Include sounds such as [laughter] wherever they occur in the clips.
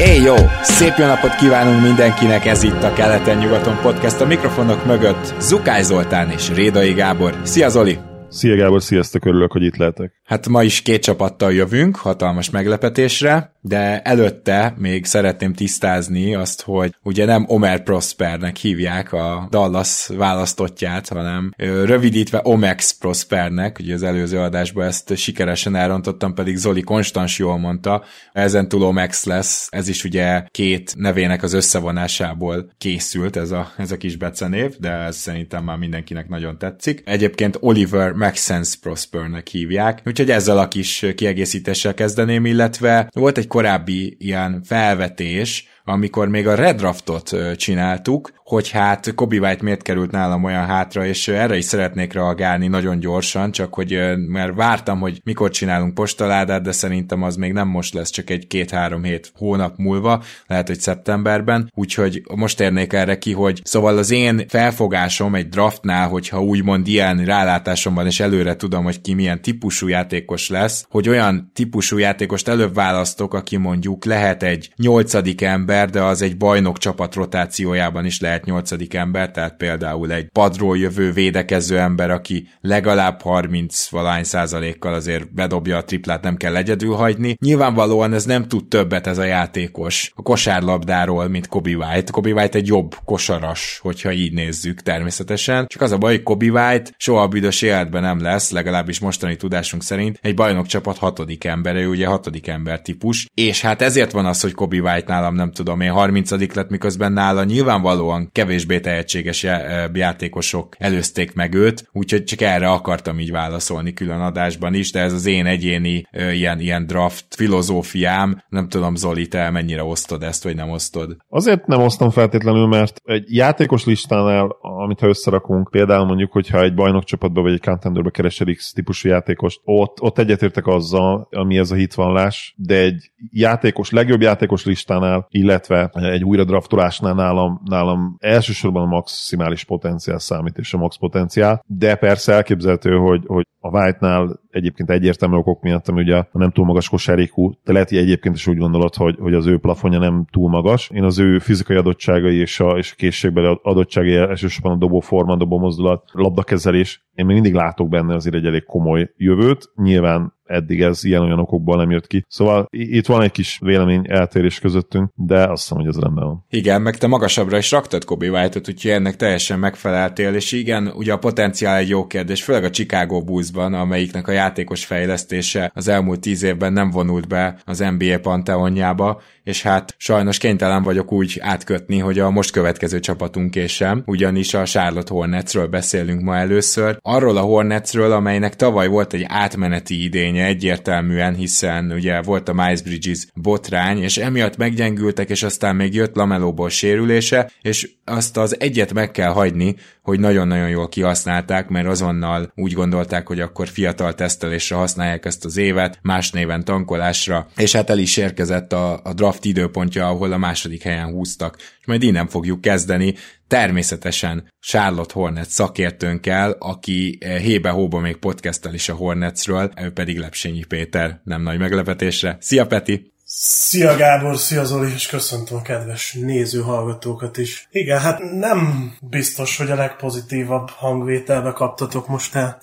Éj jó! Szép jó napot kívánunk mindenkinek, ez itt a Keleten-nyugaton podcast. A mikrofonok mögött Zukály Zoltán és Rédai Gábor. Szia Zoli! Szia Gábor, sziasztok, örülök, hogy itt lehetek. Hát ma is két csapattal jövünk, hatalmas meglepetésre, de előtte még szeretném tisztázni azt, hogy ugye nem Omer Prospernek hívják a Dallas választottját, hanem rövidítve Omex Prospernek, ugye az előző adásban ezt sikeresen elrontottam, pedig Zoli Konstans jól mondta, ezen túl Omex lesz, ez is ugye két nevének az összevonásából készült ez a, ez a kis becenév, de ez szerintem már mindenkinek nagyon tetszik. Egyébként Oliver Maxence Prospernek hívják, úgyhogy ezzel a kis kiegészítéssel kezdeném, illetve volt egy korábbi ilyen felvetés, amikor még a redraftot csináltuk, hogy hát Kobe White miért került nálam olyan hátra, és erre is szeretnék reagálni nagyon gyorsan, csak hogy mert vártam, hogy mikor csinálunk postaládát, de szerintem az még nem most lesz, csak egy két-három hét hónap múlva, lehet, hogy szeptemberben, úgyhogy most érnék erre ki, hogy szóval az én felfogásom egy draftnál, hogyha úgymond ilyen rálátásom van, és előre tudom, hogy ki milyen típusú játékos lesz, hogy olyan típusú játékost előbb választok, aki mondjuk lehet egy nyolcadik ember, de az egy bajnok csapat rotációjában is lehet nyolcadik ember, tehát például egy padról jövő védekező ember, aki legalább 30 valány százalékkal azért bedobja a triplát, nem kell egyedül hagyni. Nyilvánvalóan ez nem tud többet ez a játékos a kosárlabdáról, mint Kobe White. Kobe White egy jobb kosaras, hogyha így nézzük természetesen. Csak az a baj, hogy Kobe White soha a büdös életben nem lesz, legalábbis mostani tudásunk szerint egy bajnok csapat hatodik ember, ő ugye hatodik ember típus, és hát ezért van az, hogy Kobe White nálam nem tudom én 30 lett, miközben nála nyilvánvalóan kevésbé tehetséges játékosok előzték meg őt, úgyhogy csak erre akartam így válaszolni külön adásban is, de ez az én egyéni ilyen, ilyen draft filozófiám, nem tudom Zoli, te mennyire osztod ezt, vagy nem osztod? Azért nem osztom feltétlenül, mert egy játékos listánál, amit ha összerakunk, például mondjuk, hogyha egy bajnokcsapatba vagy egy contenderbe keresel X típusú játékost, ott, ott egyetértek azzal, ami ez a hitvallás, de egy játékos, legjobb játékos listánál, illetve egy újra draftolásnál nálam, nálam elsősorban a maximális potenciál számít, és a max potenciál, de persze elképzelhető, hogy, hogy a White-nál egyébként egyértelmű okok miatt, ami ugye a nem túl magas kosárikú, de lehet, hogy egyébként is úgy gondolod, hogy, hogy az ő plafonja nem túl magas. Én az ő fizikai adottságai és a, és a készségbeli adottságai elsősorban a dobó forma, dobó mozdulat, labdakezelés, én még mindig látok benne azért egy elég komoly jövőt. Nyilván eddig ez ilyen-olyan okokból nem jött ki. Szóval itt van egy kis vélemény eltérés közöttünk, de azt hiszem, hogy ez rendben van. Igen, meg te magasabbra is raktad Kobe White-ot, úgyhogy ennek teljesen megfeleltél, és igen, ugye a potenciál egy jó kérdés, főleg a Chicago Bulls-ban, amelyiknek a játékos fejlesztése az elmúlt tíz évben nem vonult be az NBA panteonjába, és hát sajnos kénytelen vagyok úgy átkötni, hogy a most következő csapatunk és sem, ugyanis a Charlotte Hornetsről beszélünk ma először. Arról a Hornetsről, amelynek tavaly volt egy átmeneti idénye egyértelműen, hiszen ugye volt a Miles Bridges botrány, és emiatt meggyengültek, és aztán még jött Lamelóból sérülése, és azt az egyet meg kell hagyni, hogy nagyon-nagyon jól kihasználták, mert azonnal úgy gondolták, hogy akkor fiatal tesztelésre használják ezt az évet, más néven tankolásra, és hát el is érkezett a, a draft időpontja, ahol a második helyen húztak, és majd innen fogjuk kezdeni, természetesen Charlotte Hornet szakértőnkkel, aki eh, hébe-hóba még podcastel is a Hornetsről, ő pedig Lepsényi Péter, nem nagy meglepetésre. Szia Peti! Szia Gábor, szia Zoli, és köszöntöm a kedves néző hallgatókat is. Igen, hát nem biztos, hogy a legpozitívabb hangvételbe kaptatok most el.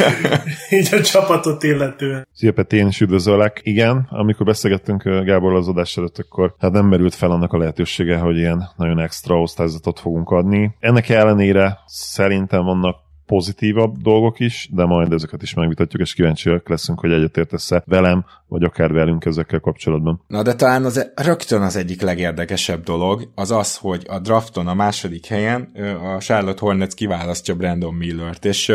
[laughs] Így a csapatot illetően. Szia Peti, én is üdvözöllek. Igen, amikor beszélgettünk Gábor az adás előtt, akkor hát nem merült fel annak a lehetősége, hogy ilyen nagyon extra osztályzatot fogunk adni. Ennek ellenére szerintem vannak pozitívabb dolgok is, de majd ezeket is megvitatjuk, és kíváncsiak leszünk, hogy egyetértesz velem, vagy akár velünk ezekkel kapcsolatban. Na de talán az, rögtön az egyik legérdekesebb dolog az az, hogy a drafton a második helyen a Charlotte Hornets kiválasztja Brandon Millert, és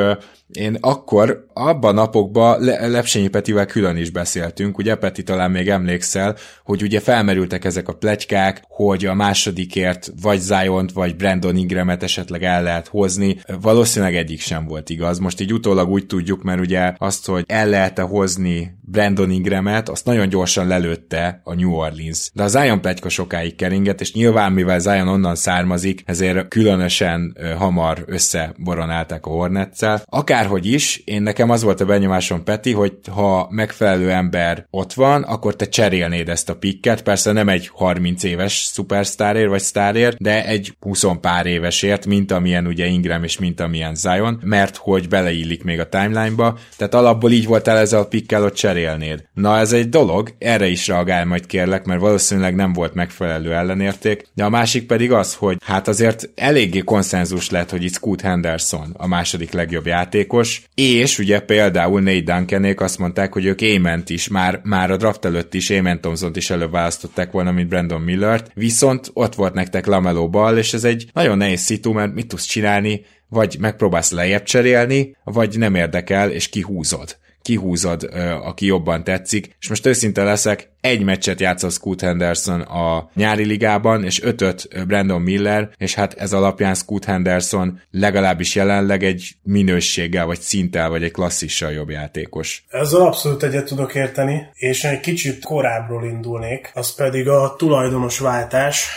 én akkor abban napokban Le- Lepsényi Petivel külön is beszéltünk, ugye Peti talán még emlékszel, hogy ugye felmerültek ezek a plegykák, hogy a másodikért vagy zion vagy Brandon Ingramet esetleg el lehet hozni. Valószínűleg egyik sem volt igaz. Most így utólag úgy tudjuk, mert ugye azt, hogy el lehet-e hozni Brandon Ingramet, azt nagyon gyorsan lelőtte a New Orleans. De a Zion plegyka sokáig keringett, és nyilván mivel Zion onnan származik, ezért különösen hamar összeboronálták a Hornetszel. Akárhogy is, én nekem az volt a benyomásom, Peti, hogy ha megfelelő ember ott van, akkor te cserélnéd ezt a pikket, persze nem egy 30 éves szupersztárért vagy sztárért, de egy 20 pár évesért, mint amilyen ugye Ingram és mint amilyen Zion, mert hogy beleillik még a timeline-ba, tehát alapból így voltál ezzel a pikkel, hogy cserélnéd. Na ez egy dolog, erre is reagál majd kérlek, mert valószínűleg nem volt megfelelő ellenérték, de a másik pedig az, hogy hát azért eléggé konszenzus lett, hogy itt Scoot Henderson a második legjobb játékos, és ugye például Nate Duncanék azt mondták, hogy ők Ément is, már, már a draft előtt is Ément Thompson-t is előbb választották volna, mint Brandon Millert, viszont ott volt nektek Lameló bal, és ez egy nagyon nehéz szitu, mert mit tudsz csinálni, vagy megpróbálsz lejjebb cserélni, vagy nem érdekel, és kihúzod kihúzod, aki jobban tetszik. És most őszinte leszek, egy meccset játszott Scoot Henderson a nyári ligában, és ötöt Brandon Miller, és hát ez alapján Scoot Henderson legalábbis jelenleg egy minőséggel, vagy szinttel, vagy egy klasszissal jobb játékos. Ezzel abszolút egyet tudok érteni, és egy kicsit korábbról indulnék, az pedig a tulajdonos váltás,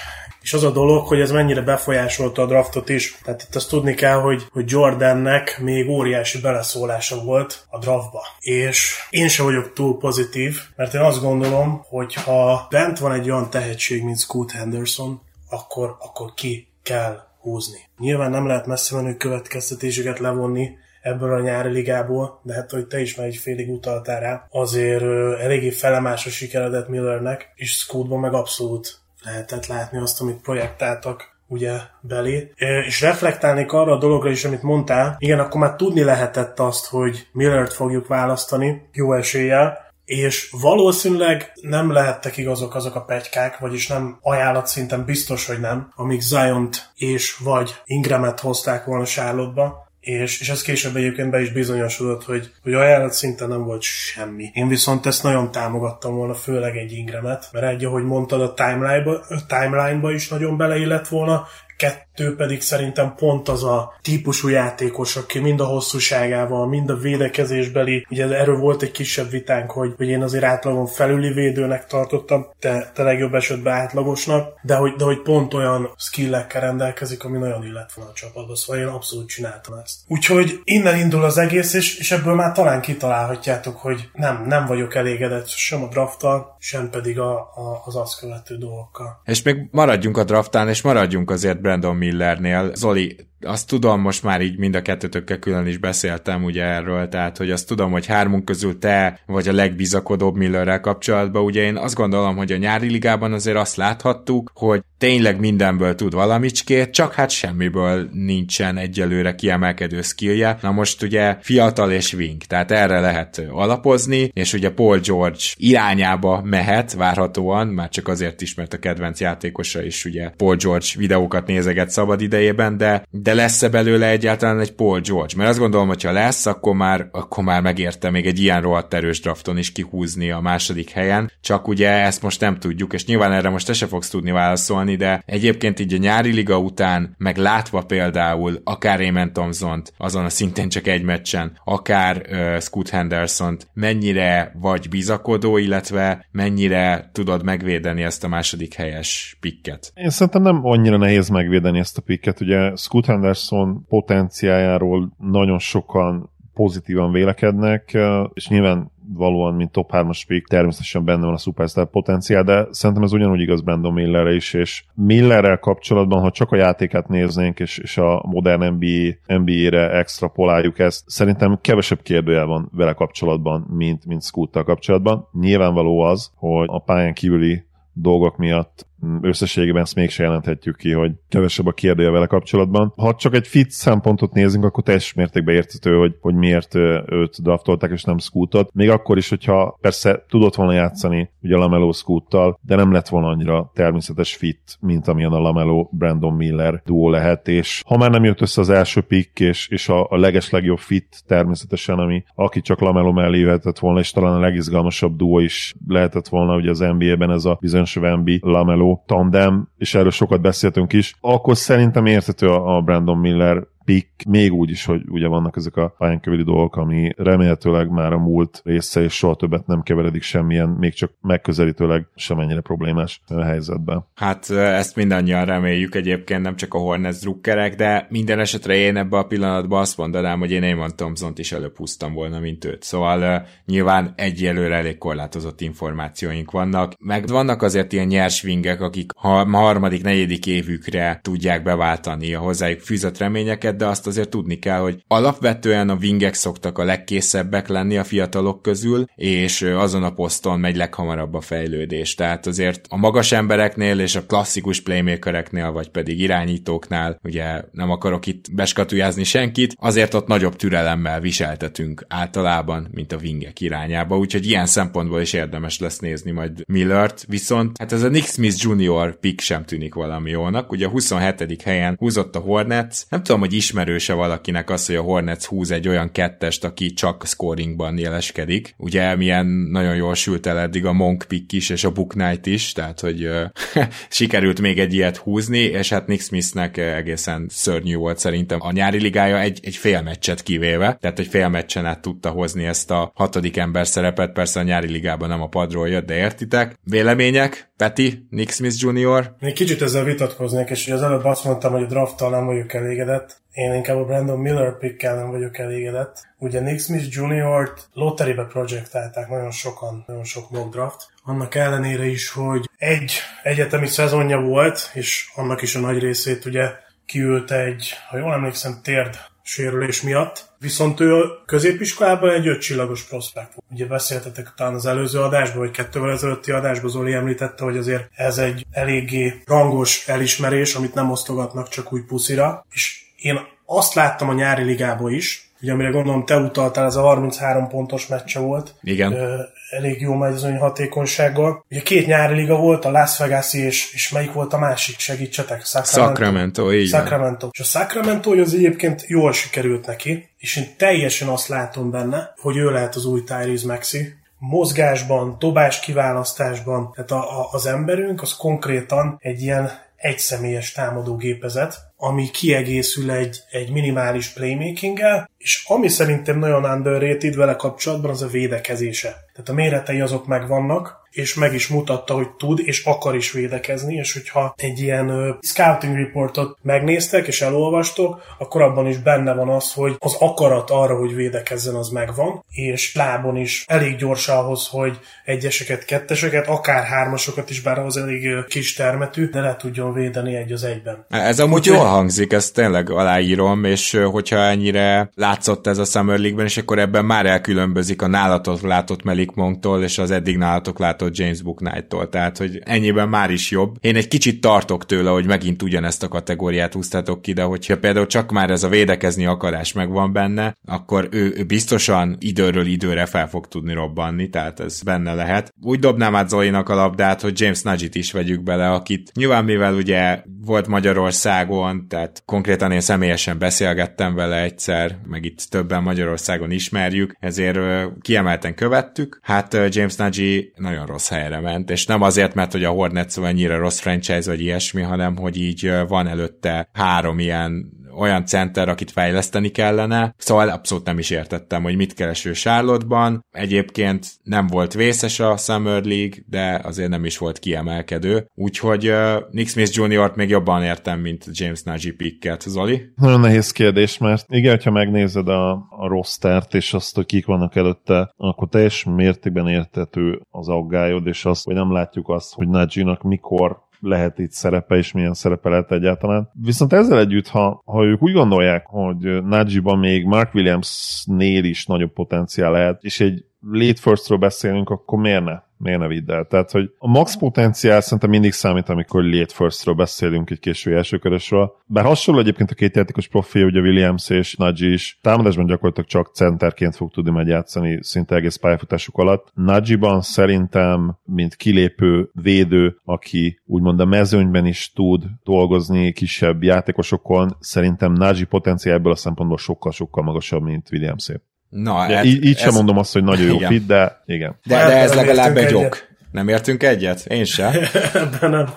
és az a dolog, hogy ez mennyire befolyásolta a draftot is. Tehát itt azt tudni kell, hogy, hogy Jordannek még óriási beleszólása volt a draftba. És én sem vagyok túl pozitív, mert én azt gondolom, hogy ha bent van egy olyan tehetség, mint Scoot Henderson, akkor, akkor ki kell húzni. Nyilván nem lehet messze menő következtetéseket levonni, ebből a nyári ligából, de hát, hogy te is már egy félig utaltál rá, azért uh, eléggé felemás a sikeredet Millernek, és Scootban meg abszolút lehetett látni azt, amit projektáltak ugye belé. És reflektálnék arra a dologra is, amit mondtál. Igen, akkor már tudni lehetett azt, hogy Millert fogjuk választani jó eséllyel, és valószínűleg nem lehettek igazok azok a pegykák, vagyis nem ajánlat szinten biztos, hogy nem, amíg Zion-t és vagy Ingramet hozták volna Charlotte-ba, és, és ez később egyébként be is bizonyosodott, hogy, hogy ajánlat szinten nem volt semmi. Én viszont ezt nagyon támogattam volna, főleg egy Ingramet, mert egy, ahogy mondtad, a timeline-ba, timeline is nagyon beleillett volna, kettő pedig szerintem pont az a típusú játékos, aki mind a hosszúságával, mind a védekezésbeli, ugye erről volt egy kisebb vitánk, hogy, hogy én azért átlagon felüli védőnek tartottam, te, te legjobb esetben átlagosnak, de hogy, de hogy pont olyan skillekkel rendelkezik, ami nagyon illet volna a csapatba, szóval én abszolút csináltam ezt. Úgyhogy innen indul az egész, és, és ebből már talán kitalálhatjátok, hogy nem, nem vagyok elégedett sem a drafttal, sem pedig a, a, az azt követő dolgokkal. És még maradjunk a draftán, és maradjunk azért Brandon Millernél. Zoli, azt tudom, most már így mind a kettőtökkel külön is beszéltem ugye erről, tehát hogy azt tudom, hogy hármunk közül te vagy a legbizakodóbb Millerrel kapcsolatban, ugye én azt gondolom, hogy a nyári ligában azért azt láthattuk, hogy tényleg mindenből tud valamicskét, csak hát semmiből nincsen egyelőre kiemelkedő skillje. Na most ugye fiatal és wing, tehát erre lehet alapozni, és ugye Paul George irányába mehet várhatóan, már csak azért is, mert a kedvenc játékosa is ugye Paul George videókat nézeget szabad idejében, de, de lesz-e belőle egyáltalán egy Paul George? Mert azt gondolom, hogy ha lesz, akkor már, akkor már megérte még egy ilyen rohadt erős drafton is kihúzni a második helyen, csak ugye ezt most nem tudjuk, és nyilván erre most te se fogsz tudni válaszolni, de egyébként így a nyári liga után, meg látva például akár Raymond thompson azon a szintén csak egy meccsen, akár uh, Scoot henderson mennyire vagy bizakodó, illetve mennyire tudod megvédeni ezt a második helyes pikket? Én szerintem nem annyira nehéz megvédeni ezt a pikket, ugye Scoot Henderson potenciájáról nagyon sokan pozitívan vélekednek, és nyilván valóan, mint top 3-as pick, természetesen benne van a superstar potenciál, de szerintem ez ugyanúgy igaz Brandon Millerre is, és Millerrel kapcsolatban, ha csak a játékát néznénk, és, és a modern NBA, NBA-re extrapoláljuk ezt, szerintem kevesebb kérdőjel van vele kapcsolatban, mint, mint Scoottal kapcsolatban. Nyilvánvaló az, hogy a pályán kívüli dolgok miatt összességében ezt mégse jelenthetjük ki, hogy kevesebb a kérdője vele kapcsolatban. Ha csak egy fit szempontot nézünk, akkor teljes mértékben értető, hogy, hogy miért őt draftolták és nem Scootot. Még akkor is, hogyha persze tudott volna játszani ugye Lamelo Scoottal, de nem lett volna annyira természetes fit, mint amilyen a Lamelo Brandon Miller duó lehet, és ha már nem jött össze az első pick, és, és a, a leges legjobb fit természetesen, ami aki csak Lamelo mellé jöhetett volna, és talán a legizgalmasabb duó is lehetett volna ugye az NBA-ben ez a bizonyos Wemby Lamelo tandem, és erről sokat beszéltünk is, akkor szerintem értető a Brandon Miller pick, még úgy is, hogy ugye vannak ezek a pályánköveli dolgok, ami remélhetőleg már a múlt része, és soha többet nem keveredik semmilyen, még csak megközelítőleg semennyire problémás helyzetben. Hát ezt mindannyian reméljük egyébként, nem csak a Hornets drukkerek, de minden esetre én ebbe a pillanatban azt mondanám, hogy én Eamon thompson is előbb húztam volna, mint őt. Szóval nyilván egyelőre elég korlátozott információink vannak, meg vannak azért ilyen nyers vingek, akik ha harmadik, negyedik évükre tudják beváltani a hozzájuk fűzött reményeket, de azt azért tudni kell, hogy alapvetően a wingek szoktak a legkészebbek lenni a fiatalok közül, és azon a poszton megy leghamarabb a fejlődés. Tehát azért a magas embereknél és a klasszikus playmakereknél, vagy pedig irányítóknál, ugye nem akarok itt beskatujázni senkit, azért ott nagyobb türelemmel viseltetünk általában, mint a wingek irányába, úgyhogy ilyen szempontból is érdemes lesz nézni majd Millert, viszont hát ez a Nick Smith Junior pick sem tűnik valami jónak, ugye a 27. helyen húzott a Hornets, nem tudom, hogy ismerőse valakinek az, hogy a Hornets húz egy olyan kettest, aki csak scoringban jeleskedik. Ugye milyen nagyon jól sült el eddig a Monk pick is, és a Book Knight is, tehát hogy [laughs] sikerült még egy ilyet húzni, és hát Nick Smithnek egészen szörnyű volt szerintem a nyári ligája egy, egy fél meccset kivéve, tehát egy fél meccsen át tudta hozni ezt a hatodik ember szerepet, persze a nyári ligában nem a padról jött, de értitek. Vélemények? Peti, Nick Smith Jr. Én kicsit ezzel vitatkoznék, és az előbb azt mondtam, hogy a drafttal nem vagyok elégedett. Én inkább a Brandon Miller pickkel nem vagyok elégedett. Ugye Nick Smith Jr.-t lotterybe projektálták nagyon sokan, nagyon sok mock draft. Annak ellenére is, hogy egy egyetemi szezonja volt, és annak is a nagy részét ugye kiült egy, ha jól emlékszem, térd sérülés miatt. Viszont ő a középiskolában egy ötcsillagos prospekt volt. Ugye beszéltetek talán az előző adásban, vagy kettővel ezelőtti adásban Zoli említette, hogy azért ez egy eléggé rangos elismerés, amit nem osztogatnak csak úgy puszira. És én azt láttam a nyári ligából is, ugye amire gondolom te utaltál, ez a 33 pontos meccse volt. Igen. Ö, elég jó mezőny hatékonysággal. Ugye két nyári liga volt, a Las vegas és, és melyik volt a másik, segítsetek? Sacramento. Sacramento, így Sacramento. És a Sacramento az egyébként jól sikerült neki, és én teljesen azt látom benne, hogy ő lehet az új Tyrese Maxi, mozgásban, dobás kiválasztásban, tehát a, a, az emberünk az konkrétan egy ilyen egyszemélyes támadógépezet, ami kiegészül egy, egy minimális playmaking és ami szerintem nagyon underrated vele kapcsolatban, az a védekezése. Tehát a méretei azok megvannak, és meg is mutatta, hogy tud és akar is védekezni, és hogyha egy ilyen uh, scouting reportot megnéztek és elolvastok, akkor abban is benne van az, hogy az akarat arra, hogy védekezzen, az megvan, és lábon is elég gyors ahhoz, hogy egyeseket, ketteseket, akár hármasokat is, bár az elég kis termetű, de le tudjon védeni egy az egyben. Ez amúgy jól hangzik, ezt tényleg aláírom, és hogyha ennyire látszott ez a Summer League-ben, és akkor ebben már elkülönbözik a nálatot látott Melik Monktól, és az eddig nálatok látott James Book Knight-tól, tehát hogy ennyiben már is jobb. Én egy kicsit tartok tőle, hogy megint ugyanezt a kategóriát húztatok ki, de hogyha például csak már ez a védekezni akarás megvan benne, akkor ő, ő biztosan időről időre fel fog tudni robbanni, tehát ez benne lehet. Úgy dobnám át Zolinak a labdát, hogy James Nugget is vegyük bele, akit nyilván mivel ugye volt Magyarországon, tehát konkrétan én személyesen beszélgettem vele egyszer, meg itt többen Magyarországon ismerjük, ezért kiemelten követtük. Hát James Nagy nagyon rossz helyre ment, és nem azért, mert hogy a Hornets annyira rossz franchise vagy ilyesmi, hanem hogy így van előtte három ilyen olyan center, akit fejleszteni kellene, szóval abszolút nem is értettem, hogy mit kereső Charlotte-ban. Egyébként nem volt vészes a Summer League, de azért nem is volt kiemelkedő, úgyhogy uh, Nick Smith Jr.-t még jobban értem, mint James Nagy picket. Zoli? Nagyon nehéz kérdés, mert igen, ha megnézed a, a rostert, és azt, hogy kik vannak előtte, akkor teljes mértékben értető az aggályod, és azt, hogy nem látjuk azt, hogy Nagy mikor lehet itt szerepe, és milyen szerepe lehet egyáltalán. Viszont ezzel együtt, ha, ha ők úgy gondolják, hogy Najiban még Mark Williams-nél is nagyobb potenciál lehet, és egy lead firstről beszélünk, akkor miért ne? miért ne vidd el? Tehát, hogy a max potenciál szerintem mindig számít, amikor late firstről beszélünk egy késő elsőkörösről. Bár hasonló egyébként a két játékos profil, ugye Williams és Nagy is támadásban gyakorlatilag csak centerként fog tudni majd játszani szinte egész pályafutásuk alatt. Nagy-ban szerintem, mint kilépő védő, aki úgymond a mezőnyben is tud dolgozni kisebb játékosokon, szerintem Nagy potenciál ebből a szempontból sokkal-sokkal magasabb, mint Williams. Na, ja, hát így, így ez... sem mondom azt, hogy nagyon jó [laughs] fit, de igen. De, de ez legalább egy ok. Nem értünk egyet? Én sem. [laughs] Ebben nem.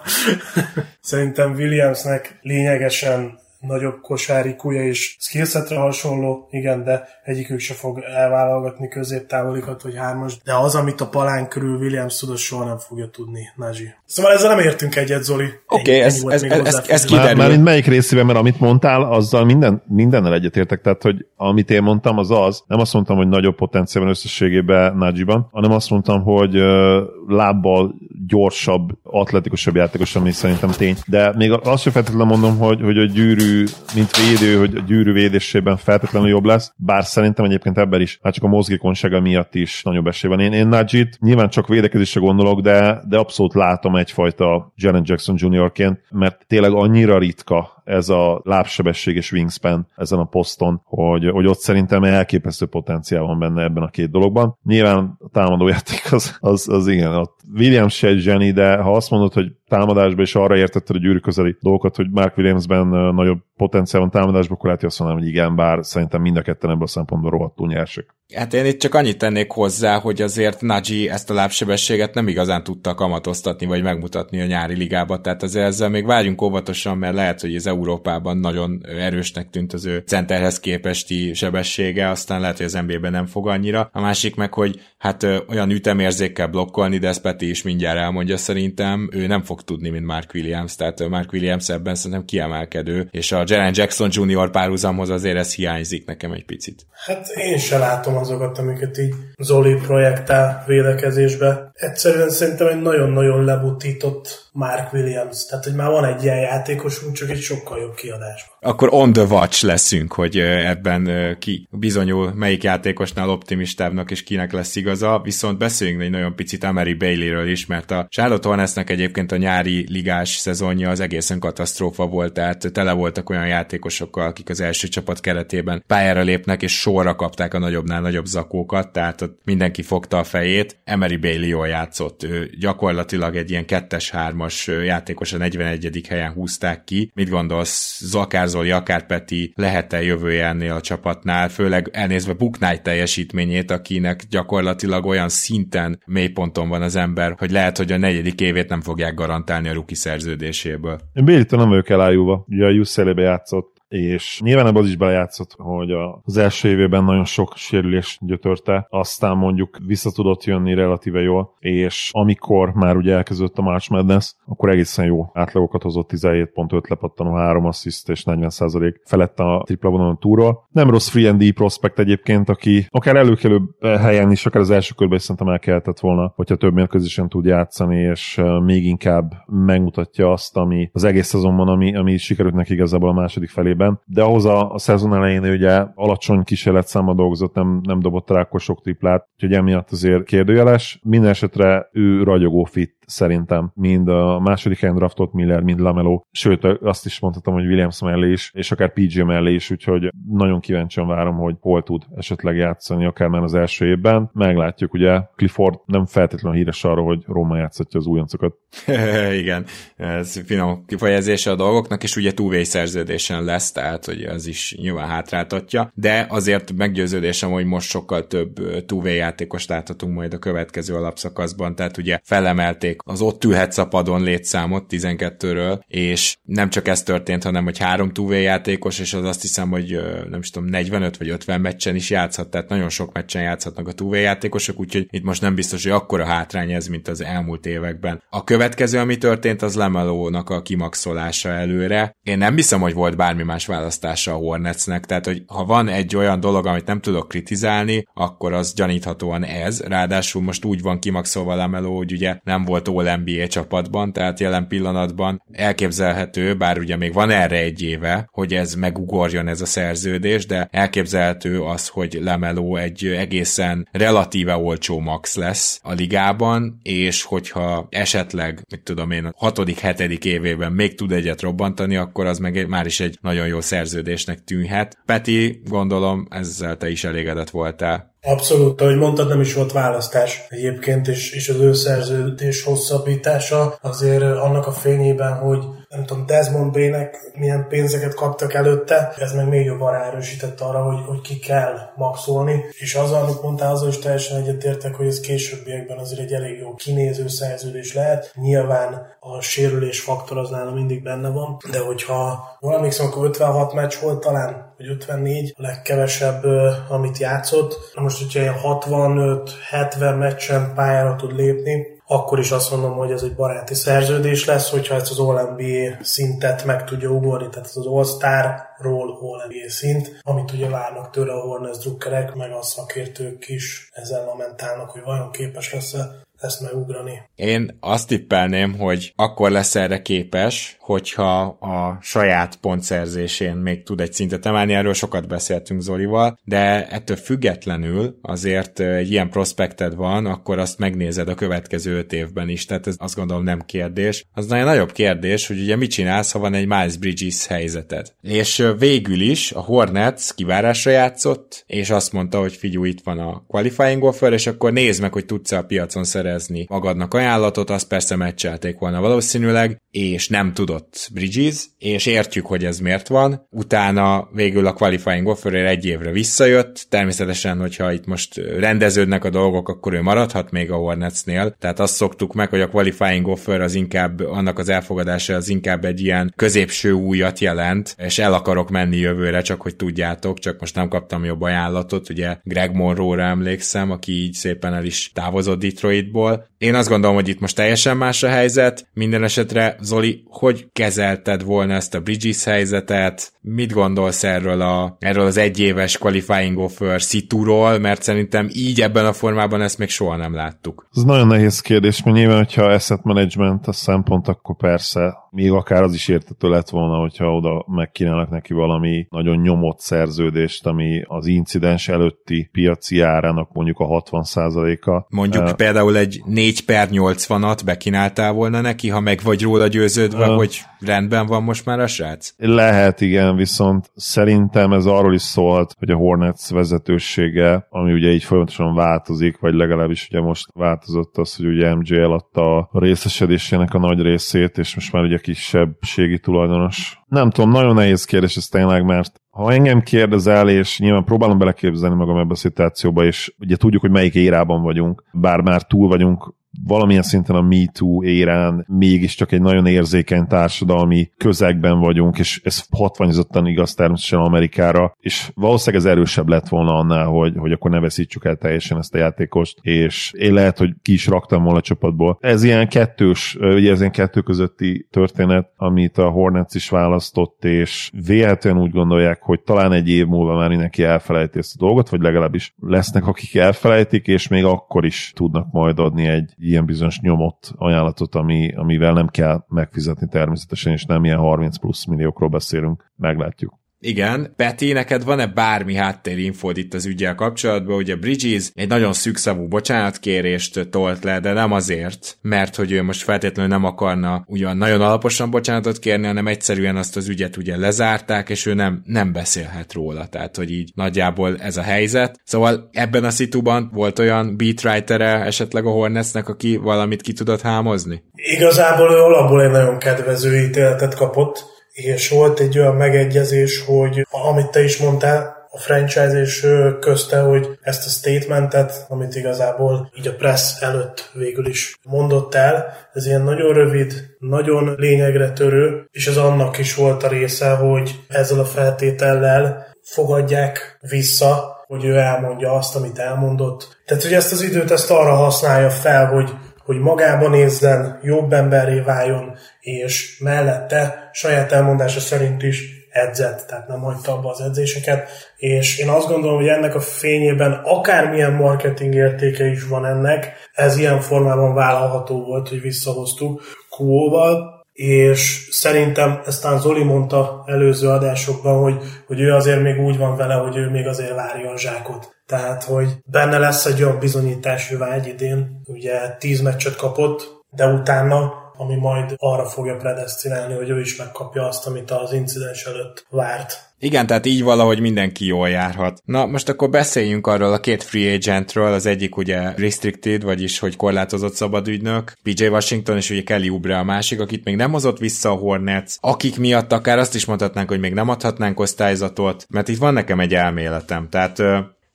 Szerintem Williamsnek lényegesen nagyobb kosári kúja és skillsetre hasonló, igen, de egyikük se fog elvállalgatni középtávolikat vagy hármas, de az, amit a palán körül Williams tudott, soha nem fogja tudni Nagy. Szóval ezzel nem értünk egyet, Zoli. Oké, okay, ez, ez, ez, ez, ez kiderül. Már, már melyik részében, mert amit mondtál, azzal minden, mindennel egyetértek, tehát hogy amit én mondtam, az az, nem azt mondtam, hogy nagyobb potenciál van összességében Nagyiban, hanem azt mondtam, hogy uh, lábbal gyorsabb, atletikusabb játékos, ami szerintem tény. De még azt sem feltétlenül mondom, hogy, hogy a gyűrű, mint védő, hogy a gyűrű védésében feltétlenül jobb lesz, bár szerintem egyébként ebben is, hát csak a mozgékonysága miatt is nagyobb esély van. Én, én Najit nyilván csak védekezésre gondolok, de, de abszolút látom egyfajta Jaren Jackson Jr.ként, mert tényleg annyira ritka ez a lábsebesség és wingspan ezen a poszton, hogy, hogy ott szerintem elképesztő potenciál van benne ebben a két dologban. Nyilván a támadójáték az, az, az igen, ott Williams se egy zseni, de ha azt mondod, hogy támadásban és arra értetted a gyűrű közeli dolgokat, hogy Mark Williamsben nagyobb potenciál van támadásban, akkor lehet, hogy azt mondanám, hogy igen, bár szerintem mind a ketten ebből a szempontból rohadtul nyersek. Hát én itt csak annyit tennék hozzá, hogy azért Nagy ezt a lábsebességet nem igazán tudta kamatoztatni, vagy megmutatni a nyári ligába, tehát azért ezzel még várjunk óvatosan, mert lehet, hogy az Európában nagyon erősnek tűnt az ő centerhez képesti sebessége, aztán lehet, hogy az NBA-ben nem fog annyira. A másik meg, hogy hát olyan ütemérzékkel blokkolni, de ezt Peti is mindjárt elmondja szerintem, ő nem fog tudni, mint Mark Williams, tehát Mark Williams ebben szerintem kiemelkedő, és a Jaren Jackson Jr. párhuzamhoz azért ez hiányzik nekem egy picit. Hát én se látom azokat, amiket így Zoli projektál védekezésbe. Egyszerűen szerintem egy nagyon-nagyon lebutított Mark Williams. Tehát, hogy már van egy ilyen játékosunk, csak egy sokkal jobb kiadásban. Akkor on the watch leszünk, hogy ebben ki bizonyul melyik játékosnál optimistábbnak és kinek lesz igaza, viszont beszéljünk egy nagyon picit Emery Baileyről is, mert a Charlotte Hornetsnek egyébként a nyári ligás szezonja az egészen katasztrófa volt, tehát tele voltak olyan játékosokkal, akik az első csapat keretében pályára lépnek, és sorra kapták a nagyobbnál nagyobb zakókat, tehát ott mindenki fogta a fejét. Emery Bailey jól játszott, ő gyakorlatilag egy ilyen kettes-hármas játékos a 41. helyen húzták ki. Mit gondolsz, akár Zoli, akár Peti lehet-e jövője ennél a csapatnál, főleg elnézve Knight teljesítményét, akinek gyakorlatilag olyan szinten mélyponton van az ember, hogy lehet, hogy a negyedik évét nem fogják garantálni a ruki szerződéséből. Én Bailey-től nem vagyok elájúva. Ugye a UCLA-be játszott és nyilván ebben az is belejátszott, hogy az első évében nagyon sok sérülés gyötörte, aztán mondjuk vissza tudott jönni relatíve jól, és amikor már ugye elkezdődött a March Madness, akkor egészen jó átlagokat hozott 17.5 lepattanó, 3 assziszt és 40% felett a tripla vonalon túról. Nem rossz free and prospect egyébként, aki akár előkelő helyen is, akár az első körben is szerintem elkeltett volna, hogyha több mérkőzésen tud játszani, és még inkább megmutatja azt, ami az egész szezonban, ami, ami sikerült neki igazából a második felében esetében, de ahhoz a, a szezon elején ugye alacsony kísérletszámmal dolgozott, nem, nem dobott rá akkor sok triplát, úgyhogy emiatt azért kérdőjeles. Minden esetre ő ragyogó fit szerintem, mind a második helyen draftot Miller, mind Lamelo, sőt azt is mondhatom, hogy Williams mellé is, és akár PG mellé is, úgyhogy nagyon kíváncsian várom, hogy hol tud esetleg játszani, akár már az első évben. Meglátjuk, ugye Clifford nem feltétlenül híres arra, hogy Roma játszhatja az újoncokat. [laughs] Igen, ez finom kifejezése a dolgoknak, és ugye túlvéj szerződésen lesz, tehát hogy az is nyilván hátráltatja, de azért meggyőződésem, hogy most sokkal több túlvéj játékost láthatunk majd a következő alapszakaszban, tehát ugye felemelték az ott ülhet szapadon létszámot 12-ről, és nem csak ez történt, hanem hogy három túvé játékos, és az azt hiszem, hogy nem is tudom, 45 vagy 50 meccsen is játszhat, tehát nagyon sok meccsen játszhatnak a túvé játékosok, úgyhogy itt most nem biztos, hogy akkora hátrány ez, mint az elmúlt években. A következő, ami történt, az Lemelónak a kimaxolása előre. Én nem hiszem, hogy volt bármi más választása a Hornetsnek, tehát hogy ha van egy olyan dolog, amit nem tudok kritizálni, akkor az gyaníthatóan ez. Ráadásul most úgy van kimaxolva Lemeló, hogy ugye nem volt All-NBA csapatban, tehát jelen pillanatban elképzelhető, bár ugye még van erre egy éve, hogy ez megugorjon ez a szerződés, de elképzelhető az, hogy Lemeló egy egészen relatíve olcsó max lesz a ligában, és hogyha esetleg, mit tudom én, hatodik, hetedik évében még tud egyet robbantani, akkor az meg már is egy nagyon jó szerződésnek tűnhet. Peti, gondolom ezzel te is elégedett voltál. Abszolút, ahogy mondtad, nem is volt választás egyébként, és, és az ő szerződés hosszabbítása azért annak a fényében, hogy nem tudom, Desmond B-nek milyen pénzeket kaptak előtte, ez meg még jobban erősített arra, hogy, hogy ki kell maxolni, és azzal, amit mondtál, azzal is teljesen egyetértek, hogy ez későbbiekben azért egy elég jó kinéző szerződés lehet. Nyilván a sérülés faktor az nálam mindig benne van, de hogyha jól emlékszem, akkor 56 meccs volt talán, vagy 54, a legkevesebb, amit játszott. Most, hogyha 65-70 meccsen pályára tud lépni, akkor is azt mondom, hogy ez egy baráti szerződés lesz, hogyha ezt az All-NBA szintet meg tudja ugorni, tehát ez az All-Star-ról All-NBA szint, amit ugye várnak tőle a Hornets drukkerek, meg a szakértők is ezzel lamentálnak, hogy vajon képes lesz-e ezt megugrani. Én azt tippelném, hogy akkor lesz erre képes, hogyha a saját pontszerzésén még tud egy szintet emelni, erről sokat beszéltünk Zolival, de ettől függetlenül azért egy ilyen prospekted van, akkor azt megnézed a következő öt évben is, tehát ez azt gondolom nem kérdés. Az nagyon nagyobb kérdés, hogy ugye mit csinálsz, ha van egy Miles Bridges helyzeted. És végül is a Hornets kivárásra játszott, és azt mondta, hogy figyelj, itt van a qualifying offer, és akkor nézd meg, hogy tudsz a piacon szerezni magadnak ajánlatot, azt persze meccselték volna valószínűleg, és nem tudott Bridges, és értjük, hogy ez miért van. Utána végül a qualifying offer egy évre visszajött, természetesen, hogyha itt most rendeződnek a dolgok, akkor ő maradhat még a Hornetsnél, tehát azt szoktuk meg, hogy a qualifying offer az inkább, annak az elfogadása az inkább egy ilyen középső újat jelent, és el akarok menni jövőre, csak hogy tudjátok, csak most nem kaptam jobb ajánlatot, ugye Greg Monroe-ra emlékszem, aki így szépen el is távozott Detroitból. Én azt gondolom, hogy itt most teljesen más a helyzet, minden esetre Zoli, hogy kezelted volna ezt a Bridges helyzetet? Mit gondolsz erről, a, erről az egyéves qualifying offer szitúról, mert szerintem így ebben a formában ezt még soha nem láttuk. Ez nagyon nehéz kérdés, mert nyilván, hogyha asset management a szempont, akkor persze még akár az is értető lett volna, hogyha oda megkínálnak neki valami nagyon nyomott szerződést, ami az incidens előtti piaci árának mondjuk a 60%-a. Mondjuk uh, például egy 4 per 80-at bekínáltál volna neki, ha meg vagy róla győződve, uh, hogy rendben van most már a srác? Lehet, igen, viszont szerintem ez arról is szólt, hogy a Hornets vezetősége, ami ugye így folyamatosan változik, vagy legalábbis ugye most változott az, hogy ugye MJ eladta a részesedésének a nagy részét, és most már ugye kisebbségi tulajdonos. Nem tudom, nagyon nehéz kérdés ez tényleg, mert ha engem kérdezel, és nyilván próbálom beleképzelni magam ebbe a szituációba, és ugye tudjuk, hogy melyik érában vagyunk, bár már túl vagyunk valamilyen szinten a MeToo érán mégiscsak egy nagyon érzékeny társadalmi közegben vagyunk, és ez hatványozottan igaz természetesen Amerikára, és valószínűleg ez erősebb lett volna annál, hogy, hogy akkor ne veszítsük el teljesen ezt a játékost, és én lehet, hogy ki is raktam volna a csapatból. Ez ilyen kettős, ugye ez ilyen kettő közötti történet, amit a Hornets is választott, és véletlenül úgy gondolják, hogy talán egy év múlva már mindenki elfelejti ezt a dolgot, vagy legalábbis lesznek, akik elfelejtik, és még akkor is tudnak majd adni egy ilyen bizonyos nyomott ajánlatot, ami, amivel nem kell megfizetni természetesen, és nem ilyen 30 plusz milliókról beszélünk, meglátjuk. Igen, Peti, neked van-e bármi háttérinfód itt az ügyel kapcsolatban? Ugye Bridges egy nagyon szűkszavú bocsánatkérést tolt le, de nem azért, mert hogy ő most feltétlenül nem akarna ugyan nagyon alaposan bocsánatot kérni, hanem egyszerűen azt az ügyet ugye lezárták, és ő nem, nem beszélhet róla. Tehát, hogy így nagyjából ez a helyzet. Szóval ebben a szituban volt olyan beatwritere esetleg a Hornetsnek, aki valamit ki tudott hámozni? Igazából ő alapból egy nagyon kedvező ítéletet kapott, és volt egy olyan megegyezés, hogy amit te is mondtál, a franchise és közte, hogy ezt a statementet, amit igazából így a press előtt végül is mondott el, ez ilyen nagyon rövid, nagyon lényegre törő, és ez annak is volt a része, hogy ezzel a feltétellel fogadják vissza, hogy ő elmondja azt, amit elmondott. Tehát, hogy ezt az időt ezt arra használja fel, hogy hogy magába nézzen, jobb emberré váljon, és mellette saját elmondása szerint is edzett, tehát nem hagyta abba az edzéseket, és én azt gondolom, hogy ennek a fényében akármilyen marketing értéke is van ennek, ez ilyen formában vállalható volt, hogy visszahoztuk Kuóval, és szerintem ezt Zoli mondta előző adásokban, hogy, hogy ő azért még úgy van vele, hogy ő még azért várja a zsákot. Tehát, hogy benne lesz egy olyan bizonyítási vágy idén, ugye tíz meccset kapott, de utána ami majd arra fogja predestinálni, hogy ő is megkapja azt, amit az incidens előtt várt. Igen, tehát így valahogy mindenki jól járhat. Na, most akkor beszéljünk arról a két free agentről, az egyik ugye restricted, vagyis hogy korlátozott szabadügynök, PJ Washington és ugye Kelly Oubre a másik, akit még nem hozott vissza a Hornets, akik miatt akár azt is mondhatnánk, hogy még nem adhatnánk osztályzatot, mert itt van nekem egy elméletem. Tehát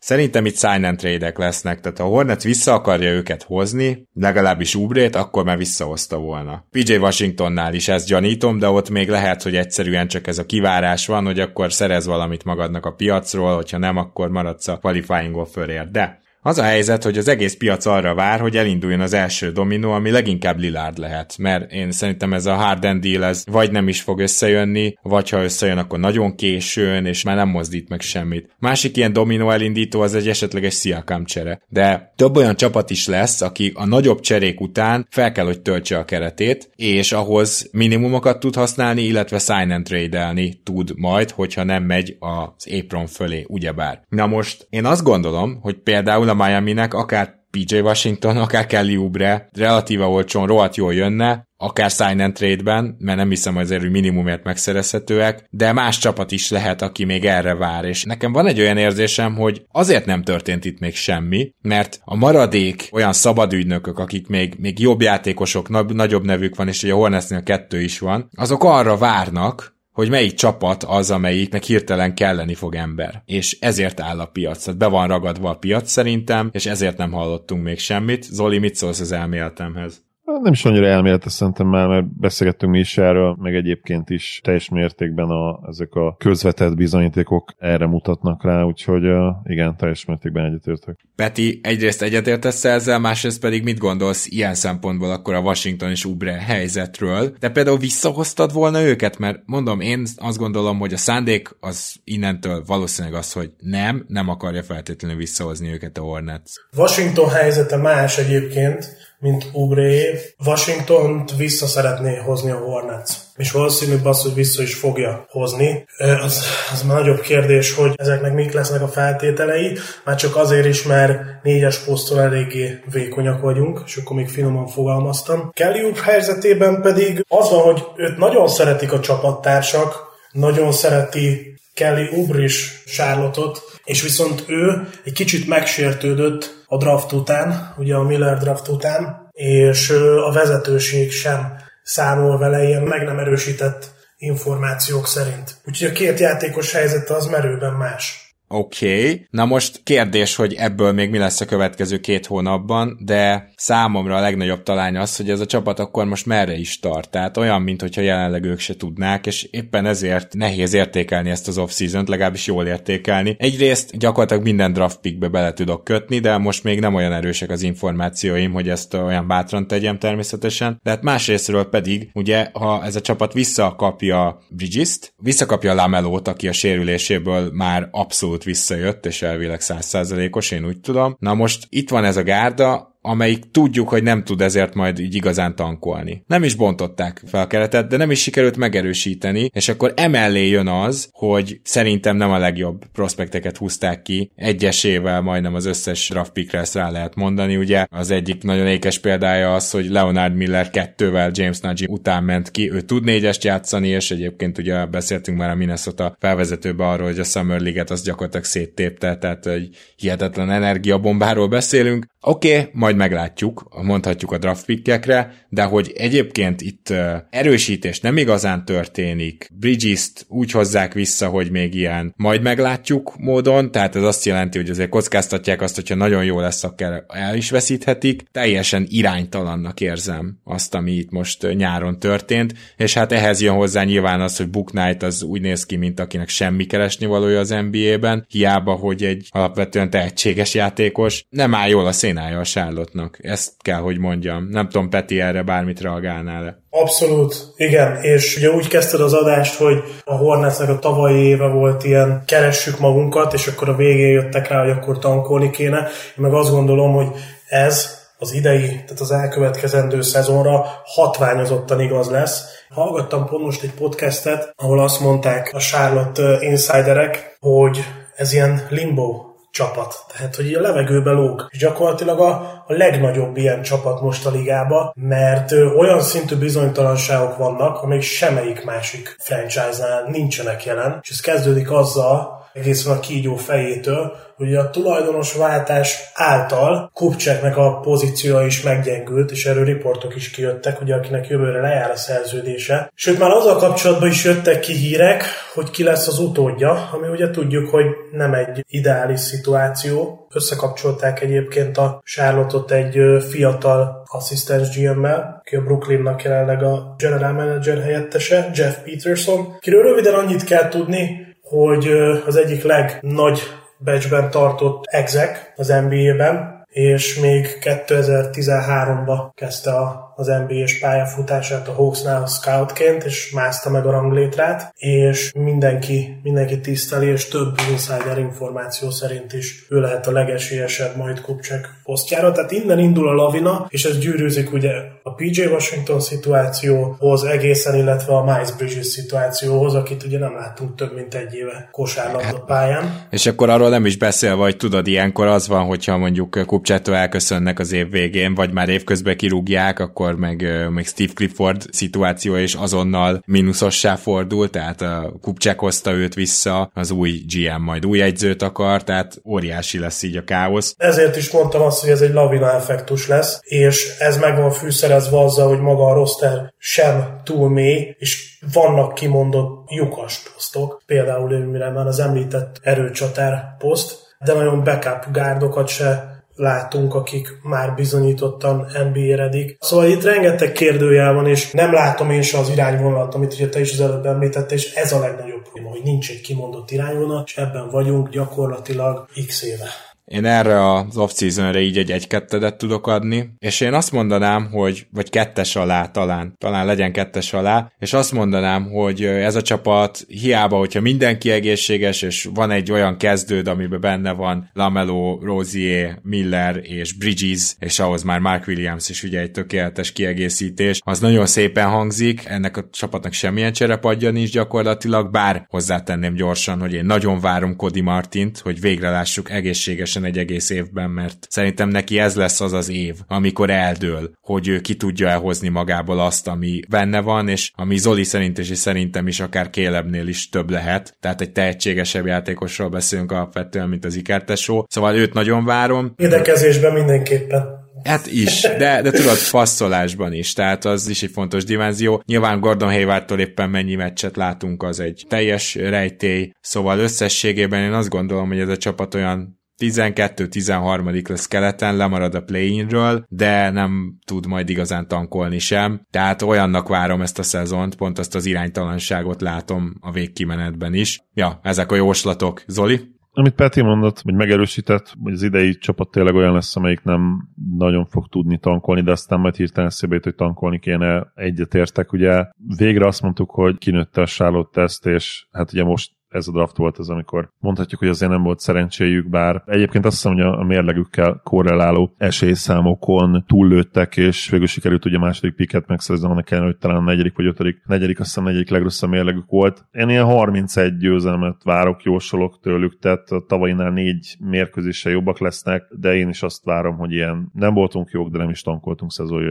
Szerintem itt sign trade lesznek, tehát ha a Hornets vissza akarja őket hozni, legalábbis Ubrét, akkor már visszahozta volna. PJ Washingtonnál is ezt gyanítom, de ott még lehet, hogy egyszerűen csak ez a kivárás van, hogy akkor szerez valamit magadnak a piacról, hogyha nem, akkor maradsz a qualifying offerért. De az a helyzet, hogy az egész piac arra vár, hogy elinduljon az első dominó, ami leginkább Lillard lehet, mert én szerintem ez a Harden deal ez vagy nem is fog összejönni, vagy ha összejön, akkor nagyon későn, és már nem mozdít meg semmit. Másik ilyen dominó elindító az egy esetleges Siakam csere. De több olyan csapat is lesz, aki a nagyobb cserék után fel kell, hogy töltse a keretét, és ahhoz minimumokat tud használni, illetve sign and trade tud majd, hogyha nem megy az apron fölé, ugyebár. Na most én azt gondolom, hogy például a Miami-nek akár PJ Washington, akár Kelly Oubre relatíva olcsón rohadt jól jönne, akár sign and trade-ben, mert nem hiszem, hogy azért minimumért megszerezhetőek, de más csapat is lehet, aki még erre vár, és nekem van egy olyan érzésem, hogy azért nem történt itt még semmi, mert a maradék olyan szabadügynökök, akik még, még jobb játékosok, nagyobb nevük van, és ugye a Hornetsnél kettő is van, azok arra várnak, hogy melyik csapat az, amelyiknek hirtelen kelleni fog ember. És ezért áll a piac. Tehát be van ragadva a piac szerintem, és ezért nem hallottunk még semmit. Zoli, mit szólsz az elméletemhez? Nem is annyira elméletes szerintem már, mert beszélgettünk mi is erről, meg egyébként is teljes mértékben a, ezek a közvetett bizonyítékok erre mutatnak rá, úgyhogy igen, teljes mértékben egyetértek. Peti, egyrészt egyetértesz ezzel, másrészt pedig mit gondolsz ilyen szempontból akkor a Washington és Ubre helyzetről? De például visszahoztad volna őket, mert mondom, én azt gondolom, hogy a szándék az innentől valószínűleg az, hogy nem, nem akarja feltétlenül visszahozni őket a Hornets. Washington helyzete más egyébként, mint Ubré. Washington-t vissza szeretné hozni a Hornets. És valószínűbb az, hogy vissza is fogja hozni. Az, az már nagyobb kérdés, hogy ezeknek mik lesznek a feltételei. Már csak azért is, mert négyes posztól eléggé vékonyak vagyunk, és akkor még finoman fogalmaztam. Kelly Oubre helyzetében pedig az van, hogy őt nagyon szeretik a csapattársak, nagyon szereti Kelly Oubre is Charlotte-ot, és viszont ő egy kicsit megsértődött a draft után, ugye a Miller draft után, és a vezetőség sem számol vele ilyen meg nem erősített információk szerint. Úgyhogy a két játékos helyzete az merőben más. Oké, okay. na most kérdés, hogy ebből még mi lesz a következő két hónapban, de számomra a legnagyobb talány az, hogy ez a csapat akkor most merre is tart. Tehát olyan, mintha jelenleg ők se tudnák, és éppen ezért nehéz értékelni ezt az off-season-t, legalábbis jól értékelni. Egyrészt gyakorlatilag minden draft pickbe bele tudok kötni, de most még nem olyan erősek az információim, hogy ezt olyan bátran tegyem természetesen. De hát másrésztről pedig, ugye, ha ez a csapat visszakapja Bridges-t, visszakapja Lamelót, aki a sérüléséből már abszolút visszajött, és elvileg százszázalékos, én úgy tudom. Na most itt van ez a gárda, amelyik tudjuk, hogy nem tud ezért majd így igazán tankolni. Nem is bontották fel a keretet, de nem is sikerült megerősíteni, és akkor emellé jön az, hogy szerintem nem a legjobb prospekteket húzták ki, egyesével majdnem az összes draft pickre ezt rá lehet mondani, ugye az egyik nagyon ékes példája az, hogy Leonard Miller kettővel James Nagy után ment ki, ő tud négyest játszani, és egyébként ugye beszéltünk már a Minnesota felvezetőbe arról, hogy a Summer League-et az gyakorlatilag széttépte, tehát egy hihetetlen energiabombáról beszélünk. Oké, okay, majd majd meglátjuk, mondhatjuk a draft pickekre, de hogy egyébként itt erősítés nem igazán történik, Bridges-t úgy hozzák vissza, hogy még ilyen majd meglátjuk módon, tehát ez azt jelenti, hogy azért kockáztatják azt, hogyha nagyon jó lesz, akkor el is veszíthetik. Teljesen iránytalannak érzem azt, ami itt most nyáron történt, és hát ehhez jön hozzá nyilván az, hogy Book Knight az úgy néz ki, mint akinek semmi keresni valója az NBA-ben, hiába, hogy egy alapvetően tehetséges játékos, nem áll jól a szénája a Charlotte csapatnak. Ezt kell, hogy mondjam. Nem tudom, Peti erre bármit reagálnál-e. Abszolút, igen, és ugye úgy kezdted az adást, hogy a Hornetsnek a tavalyi éve volt ilyen keressük magunkat, és akkor a végén jöttek rá, hogy akkor tankolni kéne. Én meg azt gondolom, hogy ez az idei, tehát az elkövetkezendő szezonra hatványozottan igaz lesz. Hallgattam pont most egy podcastet, ahol azt mondták a Charlotte insiderek, hogy ez ilyen limbo csapat. Tehát, hogy a levegőbe lóg. És gyakorlatilag a, a legnagyobb ilyen csapat most a ligába, mert ö, olyan szintű bizonytalanságok vannak, amik semmelyik másik franchise-nál nincsenek jelen. És ez kezdődik azzal, egészen a kígyó fejétől, hogy a tulajdonos váltás által Kupcseknek a pozíciója is meggyengült, és erről riportok is kijöttek, ugye akinek jövőre lejár a szerződése. Sőt, már azzal kapcsolatban is jöttek ki hírek, hogy ki lesz az utódja, ami ugye tudjuk, hogy nem egy ideális szituáció. Összekapcsolták egyébként a charlotte egy fiatal asszisztens GM-mel, aki a Brooklynnak jelenleg a general manager helyettese, Jeff Peterson, kiről röviden annyit kell tudni, hogy az egyik legnagy becsben tartott exec az NBA-ben, és még 2013-ban kezdte a az NBA-s pályafutását a Hawksnál scoutként, és mászta meg a ranglétrát, és mindenki, mindenki tiszteli, és több insider információ szerint is ő lehet a legesélyesebb majd Kupcsek posztjára. Tehát innen indul a lavina, és ez gyűrűzik ugye a PJ Washington szituációhoz egészen, illetve a Miles Bridges szituációhoz, akit ugye nem láttunk több mint egy éve kosárlabda hát, pályán. És akkor arról nem is beszél, vagy tudod, ilyenkor az van, hogyha mondjuk Kupcsától elköszönnek az év végén, vagy már évközben kirúgják, akkor meg, meg Steve Clifford szituáció is azonnal mínuszossá fordult, tehát a Kupcsek hozta őt vissza, az új GM majd új egyzőt akar, tehát óriási lesz így a káosz. Ezért is mondtam azt, hogy ez egy lavina effektus lesz, és ez meg van fűszerezve azzal, hogy maga a roster sem túl mély, és vannak kimondott lyukas posztok, például mire már az említett erőcsatár poszt, de nagyon backup gárdokat se látunk, akik már bizonyítottan NBA-redik. Szóval itt rengeteg kérdőjel van, és nem látom én se az irányvonalat, amit ugye te is az előbb említettél, és ez a legnagyobb probléma, hogy nincs egy kimondott irányvonal, és ebben vagyunk gyakorlatilag x éve. Én erre az off-seasonre így egy egy-kettedet tudok adni, és én azt mondanám, hogy, vagy kettes alá talán, talán legyen kettes alá, és azt mondanám, hogy ez a csapat hiába, hogyha mindenki egészséges, és van egy olyan kezdőd, amiben benne van Lamelo, Rosier, Miller és Bridges, és ahhoz már Mark Williams is ugye egy tökéletes kiegészítés, az nagyon szépen hangzik, ennek a csapatnak semmilyen cserepadja nincs gyakorlatilag, bár hozzátenném gyorsan, hogy én nagyon várom Cody Martint, hogy végre lássuk egészséges teljesen egy egész évben, mert szerintem neki ez lesz az az év, amikor eldől, hogy ő ki tudja elhozni magából azt, ami benne van, és ami Zoli szerint és szerintem is akár Kélebnél is több lehet, tehát egy tehetségesebb játékosról beszélünk alapvetően, mint az Ikertesó, szóval őt nagyon várom. Érdekezésben mindenképpen. Hát is, de, de tudod, passzolásban is, tehát az is egy fontos dimenzió. Nyilván Gordon Haywardtól éppen mennyi meccset látunk, az egy teljes rejtély, szóval összességében én azt gondolom, hogy ez a csapat olyan 12-13 lesz keleten, lemarad a play-inről, de nem tud majd igazán tankolni sem. Tehát olyannak várom ezt a szezont, pont azt az iránytalanságot látom a végkimenetben is. Ja, ezek a jóslatok. Zoli? Amit Peti mondott, hogy megerősített, hogy az idei csapat tényleg olyan lesz, amelyik nem nagyon fog tudni tankolni, de aztán majd hirtelen eszébe hogy tankolni kéne egyetértek. Ugye végre azt mondtuk, hogy kinőtte a Charlotte teszt, és hát ugye most ez a draft volt az, amikor mondhatjuk, hogy azért nem volt szerencséjük, bár egyébként azt hiszem, hogy a mérlegükkel korreláló esélyszámokon túllőttek, és végül sikerült ugye a második piket megszerezni, annak ellenére, hogy talán a negyedik vagy ötödik, negyedik, azt hiszem negyedik legrosszabb mérlegük volt. Én ilyen 31 győzelmet várok, jósolok tőlük, tehát a tavainál négy mérkőzéssel jobbak lesznek, de én is azt várom, hogy ilyen nem voltunk jók, de nem is tankoltunk szezon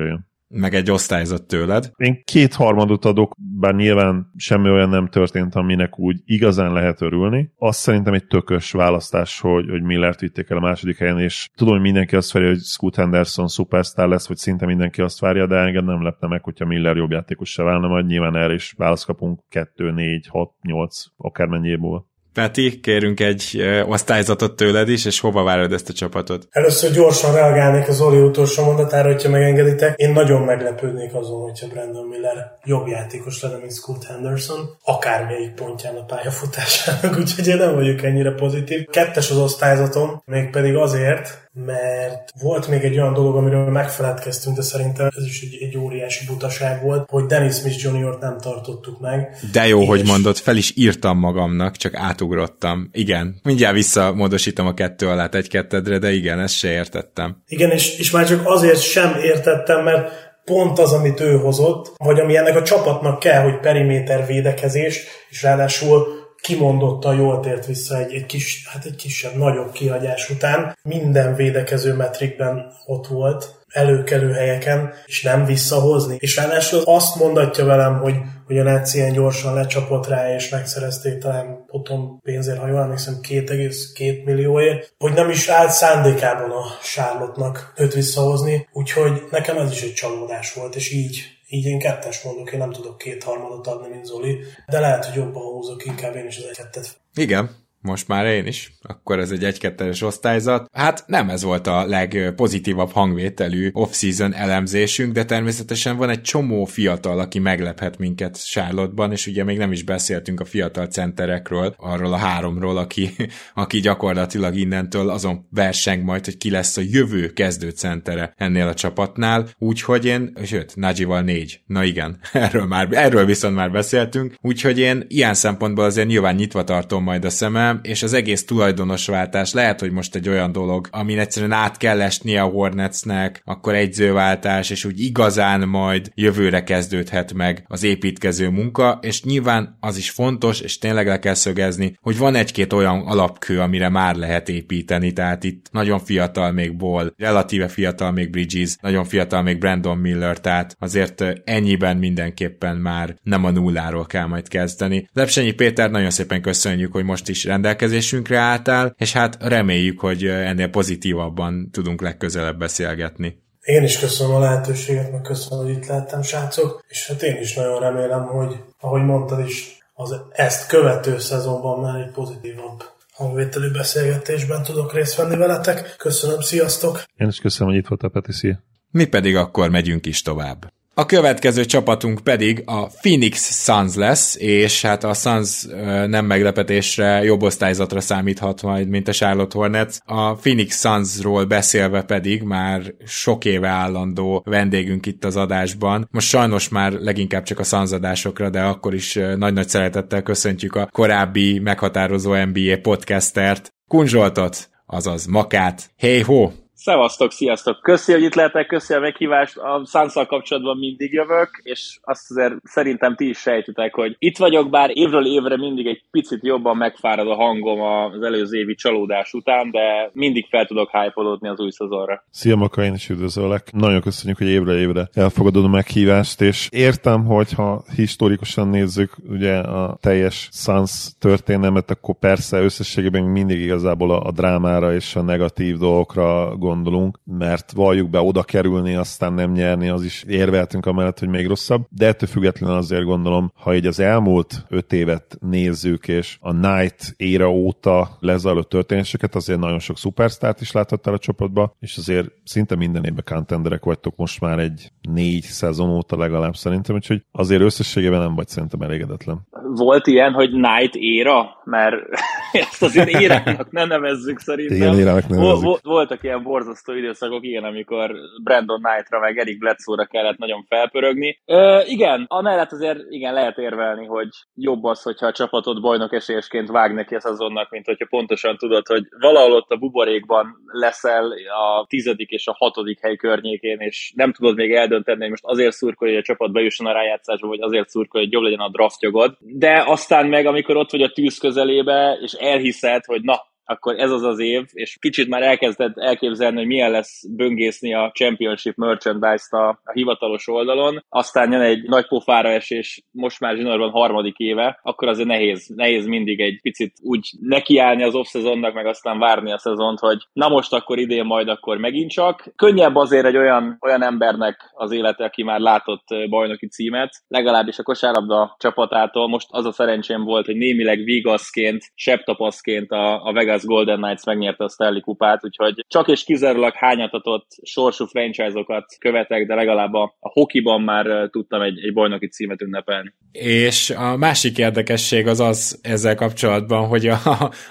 meg egy osztályzat tőled. Én kétharmadot adok, bár nyilván semmi olyan nem történt, aminek úgy igazán lehet örülni. Azt szerintem egy tökös választás, hogy, hogy Millert vitték el a második helyen, és tudom, hogy mindenki azt várja, hogy Scoot Henderson szupersztár lesz, vagy szinte mindenki azt várja, de engem nem lepne meg, hogyha Miller jobb játékos se válna, majd nyilván erre is választ kapunk 2, 4, 6, 8, akármennyiéből. Peti, kérünk egy osztályzatot tőled is, és hova várod ezt a csapatot? Először gyorsan reagálnék az Oli utolsó mondatára, hogyha megengeditek. Én nagyon meglepődnék azon, hogyha Brandon Miller jobb játékos lenne, mint Scott Henderson, akármelyik pontján a pályafutásának, [laughs] úgyhogy én nem vagyok ennyire pozitív. Kettes az osztályzatom, mégpedig azért, mert volt még egy olyan dolog, amiről megfeledkeztünk, de szerintem ez is egy, egy óriási butaság volt, hogy Dennis Smith Jr. nem tartottuk meg. De jó, és... hogy mondod, fel is írtam magamnak, csak átugrottam. Igen, mindjárt visszamódosítom a kettő alá egy kettedre, de igen, ezt se értettem. Igen, és, és már csak azért sem értettem, mert pont az, amit ő hozott, vagy ami ennek a csapatnak kell, hogy periméter védekezés, és ráadásul kimondottan jól tért vissza egy, egy, kis, hát egy kisebb, nagyobb kihagyás után. Minden védekező metrikben ott volt, előkelő helyeken, és nem visszahozni. És ráadásul azt mondatja velem, hogy, hogy a Nets ilyen gyorsan lecsapott rá, és megszerezték talán potom pénzért, ha jól emlékszem, 2,2 millióért, hogy nem is állt szándékában a Charlotte-nak őt visszahozni, úgyhogy nekem ez is egy csalódás volt, és így így én kettes mondok, én nem tudok két harmadot adni, mint Zoli, de lehet, hogy jobban húzok inkább én is az egyettet. Igen, most már én is, akkor ez egy 1 2 osztályzat. Hát nem ez volt a legpozitívabb hangvételű off-season elemzésünk, de természetesen van egy csomó fiatal, aki meglephet minket Charlotte-ban, és ugye még nem is beszéltünk a fiatal centerekről, arról a háromról, aki, aki gyakorlatilag innentől azon verseng majd, hogy ki lesz a jövő kezdő centere ennél a csapatnál, úgyhogy én, sőt, Najival négy. Na igen, [laughs] erről, már, erről viszont már beszéltünk, úgyhogy én ilyen szempontból azért nyilván nyitva tartom majd a szemem, és az egész tulajdonosváltás lehet, hogy most egy olyan dolog, amin egyszerűen át kell esnie a Hornetsnek, akkor egyzőváltás, és úgy igazán majd jövőre kezdődhet meg az építkező munka, és nyilván az is fontos, és tényleg le kell szögezni, hogy van egy-két olyan alapkő, amire már lehet építeni, tehát itt nagyon fiatal még Ball, relatíve fiatal még Bridges, nagyon fiatal még Brandon Miller, tehát azért ennyiben mindenképpen már nem a nulláról kell majd kezdeni. Lepsenyi Péter, nagyon szépen köszönjük, hogy most is rend rendelkezésünkre álltál, és hát reméljük, hogy ennél pozitívabban tudunk legközelebb beszélgetni. Én is köszönöm a lehetőséget, meg köszönöm, hogy itt lettem, srácok, és hát én is nagyon remélem, hogy ahogy mondtad is, az ezt követő szezonban már egy pozitívabb hangvételű beszélgetésben tudok részt venni veletek. Köszönöm, sziasztok! Én is köszönöm, hogy itt voltál, Peti, Mi pedig akkor megyünk is tovább. A következő csapatunk pedig a Phoenix Suns lesz, és hát a Suns nem meglepetésre jobb osztályzatra számíthat majd, mint a Charlotte Hornets. A Phoenix Sunsról beszélve pedig már sok éve állandó vendégünk itt az adásban. Most sajnos már leginkább csak a Suns adásokra, de akkor is nagy-nagy szeretettel köszöntjük a korábbi meghatározó NBA podcastert, Kunzsoltot, azaz Makát. Hey ho! Szevasztok, sziasztok! Köszi, hogy itt lehetek, köszi a meghívást. A szánszal kapcsolatban mindig jövök, és azt azért szerintem ti is sejtitek, hogy itt vagyok, bár évről évre mindig egy picit jobban megfárad a hangom az előző évi csalódás után, de mindig fel tudok hype az új szezonra. Szia Maka, én is üdvözöllek. Nagyon köszönjük, hogy évre évre elfogadod a meghívást, és értem, hogy ha historikusan nézzük ugye a teljes Suns történelmet, akkor persze összességében mindig igazából a, a drámára és a negatív dolgokra gondolunk gondolunk, mert valljuk be oda kerülni, aztán nem nyerni, az is érveltünk amellett, hogy még rosszabb, de ettől függetlenül azért gondolom, ha így az elmúlt öt évet nézzük, és a Night éra óta lezajlott történéseket, azért nagyon sok szupersztárt is láthattál a csapatba, és azért szinte minden évben contenderek vagytok most már egy négy szezon óta legalább szerintem, úgyhogy azért összességében nem vagy szerintem elégedetlen. Volt ilyen, hogy Night éra? Mert [laughs] ezt azért [laughs] érának ne nevezzük szerintem. Igen, érának nevezzük. Voltak ilyen borzasztó időszakok, igen, amikor Brandon Knightra meg Eric Bledsoe-ra kellett nagyon felpörögni. Ö, igen, amellett azért igen, lehet érvelni, hogy jobb az, hogyha a csapatod bajnok esélyesként vág neki a szezonnak, mint hogyha pontosan tudod, hogy valahol ott a buborékban leszel a tizedik és a hatodik hely környékén, és nem tudod még eldönteni, hogy most azért szurkolj, hogy a csapat bejusson a rájátszásba, vagy azért szurkolj, hogy jobb legyen a draftjogod. De aztán meg, amikor ott vagy a tűz közelébe, és elhiszed, hogy na, akkor ez az az év, és kicsit már elkezded elképzelni, hogy milyen lesz böngészni a Championship merchandise-t a, a hivatalos oldalon, aztán jön egy nagy pofára esés, most már zsinórban harmadik éve, akkor azért nehéz, nehéz mindig egy picit úgy nekiállni az off-szezonnak, meg aztán várni a szezont, hogy na most akkor idén majd akkor megint csak. Könnyebb azért egy olyan, olyan embernek az élete, aki már látott bajnoki címet, legalábbis a kosárlabda csapatától. Most az a szerencsém volt, hogy némileg vigaszként, septapaszként a, a Vegas Vegas Golden Knights megnyerte a Stanley kupát, úgyhogy csak és kizárólag hányatatott sorsú franchise-okat követek, de legalább a, a hokiban már tudtam egy, egy bajnoki címet ünnepelni. És a másik érdekesség az az ezzel kapcsolatban, hogy a,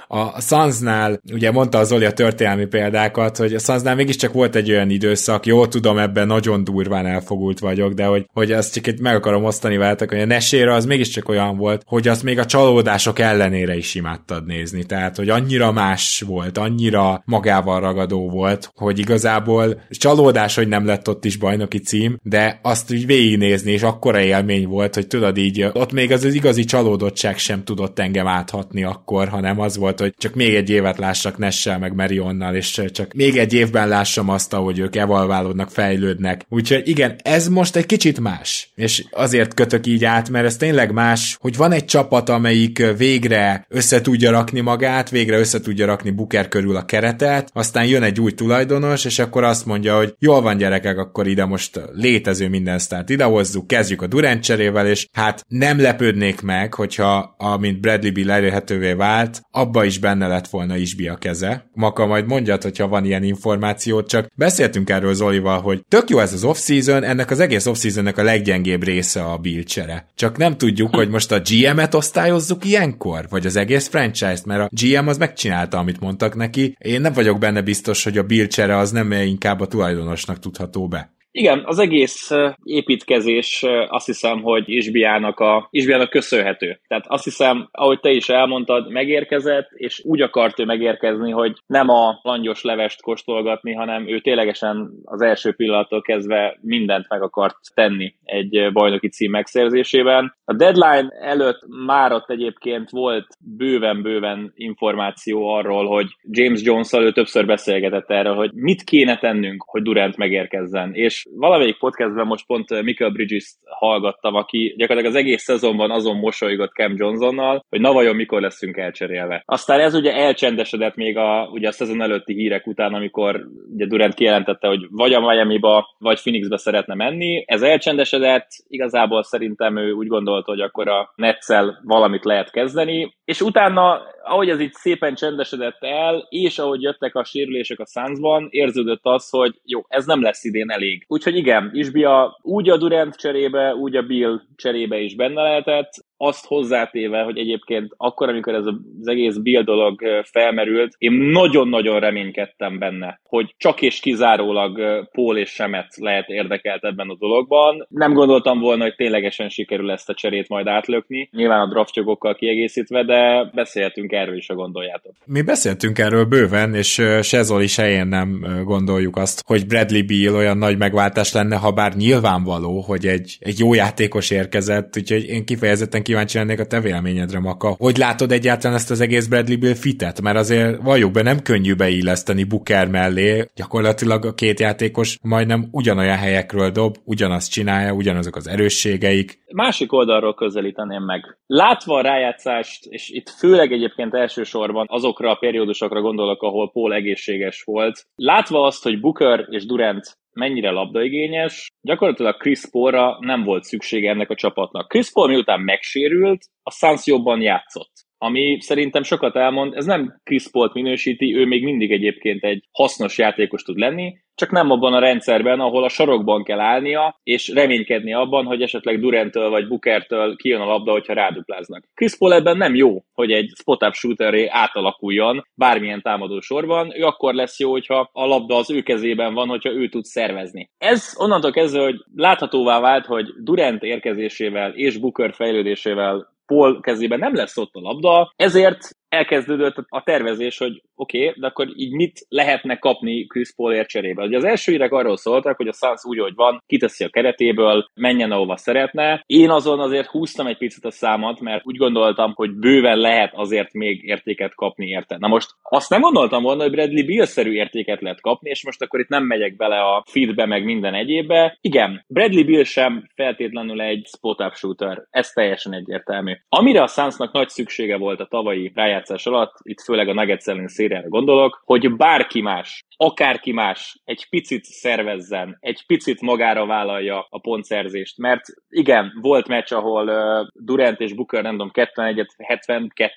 a Sunsnál, ugye mondta az Oli a történelmi példákat, hogy a Sunsnál mégiscsak volt egy olyan időszak, jó tudom, ebben nagyon durván elfogult vagyok, de hogy, hogy azt csak itt meg akarom osztani veletek, hogy a Nesére az mégiscsak olyan volt, hogy azt még a csalódások ellenére is imádtad nézni. Tehát, hogy annyira más volt, annyira magával ragadó volt, hogy igazából csalódás, hogy nem lett ott is bajnoki cím, de azt úgy végignézni, és akkora élmény volt, hogy tudod így, ott még az, az igazi csalódottság sem tudott engem áthatni akkor, hanem az volt, hogy csak még egy évet lássak Nessel meg Marionnal, és csak még egy évben lássam azt, ahogy ők evalválódnak, fejlődnek. Úgyhogy igen, ez most egy kicsit más. És azért kötök így át, mert ez tényleg más, hogy van egy csapat, amelyik végre össze tudja rakni magát, végre össze tudja rakni Buker körül a keretet, aztán jön egy új tulajdonos, és akkor azt mondja, hogy jól van gyerekek, akkor ide most létező minden sztárt idehozzuk, kezdjük a Durant cserével, és hát nem lepődnék meg, hogyha amint Bradley Bill elérhetővé vált, abba is benne lett volna Isbi a keze. Maka majd mondjad, hogyha van ilyen információt, csak beszéltünk erről Zolival, hogy tök jó ez az off-season, ennek az egész off-seasonnek a leggyengébb része a Bill csere. Csak nem tudjuk, hogy most a GM-et osztályozzuk ilyenkor, vagy az egész franchise-t, mert a GM az megcsinálta, amit mondtak neki. Én nem vagyok benne biztos, hogy a Bill csere az nem inkább a tulajdonosnak tudható be. Igen, az egész építkezés azt hiszem, hogy Isbiának, a, Isbiának köszönhető. Tehát azt hiszem, ahogy te is elmondtad, megérkezett, és úgy akart ő megérkezni, hogy nem a langyos levest kóstolgatni, hanem ő ténylegesen az első pillanattól kezdve mindent meg akart tenni egy bajnoki cím megszerzésében. A deadline előtt már ott egyébként volt bőven-bőven információ arról, hogy James Jones-szal ő többször beszélgetett erről, hogy mit kéne tennünk, hogy Durant megérkezzen. És valamelyik podcastben most pont eh, Michael Bridges-t hallgattam, aki gyakorlatilag az egész szezonban azon mosolygott Cam Johnsonnal, hogy na vajon mikor leszünk elcserélve. Aztán ez ugye elcsendesedett még a, ugye a szezon előtti hírek után, amikor ugye Durant kijelentette, hogy vagy a Miami-ba, vagy Phoenixbe szeretne menni. Ez elcsendesedett, igazából szerintem ő úgy gondolta, hogy akkor a Netszel valamit lehet kezdeni, és utána, ahogy ez így szépen csendesedett el, és ahogy jöttek a sérülések a Sunsban, érződött az, hogy jó, ez nem lesz idén elég. Úgyhogy igen, Isbia úgy a Durant cserébe, úgy a Bill cserébe is benne lehetett, azt hozzátéve, hogy egyébként akkor, amikor ez az egész Bill dolog felmerült, én nagyon-nagyon reménykedtem benne, hogy csak és kizárólag Paul és Semet lehet érdekelt ebben a dologban. Nem gondoltam volna, hogy ténylegesen sikerül ezt a cserét majd átlökni, nyilván a draftjogokkal kiegészítve, de beszéltünk erről is, a gondoljátok. Mi beszéltünk erről bőven, és se Zoli, se én nem gondoljuk azt, hogy Bradley Beal olyan nagy megváltás lenne, ha bár nyilvánvaló, hogy egy, egy jó játékos érkezett, úgyhogy én kifejezetten kíváncsi lennék a te véleményedre, Maka. Hogy látod egyáltalán ezt az egész Bradley Bill fitet? Mert azért valljuk be, nem könnyű beilleszteni Booker mellé. Gyakorlatilag a két játékos majdnem ugyanolyan helyekről dob, ugyanazt csinálja, ugyanazok az erősségeik. Másik oldalról közelíteném meg. Látva a rájátszást, és itt főleg egyébként elsősorban azokra a periódusokra gondolok, ahol Paul egészséges volt, látva azt, hogy Booker és Durant mennyire labdaigényes, gyakorlatilag Chris Paulra nem volt szüksége ennek a csapatnak. Chris Paul miután megsérült, a Suns jobban játszott ami szerintem sokat elmond, ez nem Chris Paul-t minősíti, ő még mindig egyébként egy hasznos játékos tud lenni, csak nem abban a rendszerben, ahol a sarokban kell állnia, és reménykedni abban, hogy esetleg Durantől vagy Bookertől kijön a labda, hogyha rádupláznak. Chris Paul ebben nem jó, hogy egy spot-up shooteré átalakuljon bármilyen támadó sorban, ő akkor lesz jó, hogyha a labda az ő kezében van, hogyha ő tud szervezni. Ez onnantól kezdve, hogy láthatóvá vált, hogy Durant érkezésével és Booker fejlődésével Paul kezében nem lesz ott a labda, ezért elkezdődött a tervezés, hogy oké, okay, de akkor így mit lehetne kapni Chris Paulért cserébe. Ugye az első hírek arról szóltak, hogy a Suns úgy, hogy van, kiteszi a keretéből, menjen ahova szeretne. Én azon azért húztam egy picit a számat, mert úgy gondoltam, hogy bőven lehet azért még értéket kapni érte. Na most azt nem gondoltam volna, hogy Bradley Bill-szerű értéket lehet kapni, és most akkor itt nem megyek bele a feedbe, meg minden egyébbe. Igen, Bradley Bill sem feltétlenül egy spot-up shooter, ez teljesen egyértelmű. Amire a Sunsnak nagy szüksége volt a tavalyi rájátszás alatt, itt főleg a Nuggets ellen szériára gondolok, hogy bárki más, akárki más egy picit szervezzen, egy picit magára vállalja a pontszerzést, mert igen, volt meccs, ahol uh, Durant és Booker, nem tudom, 71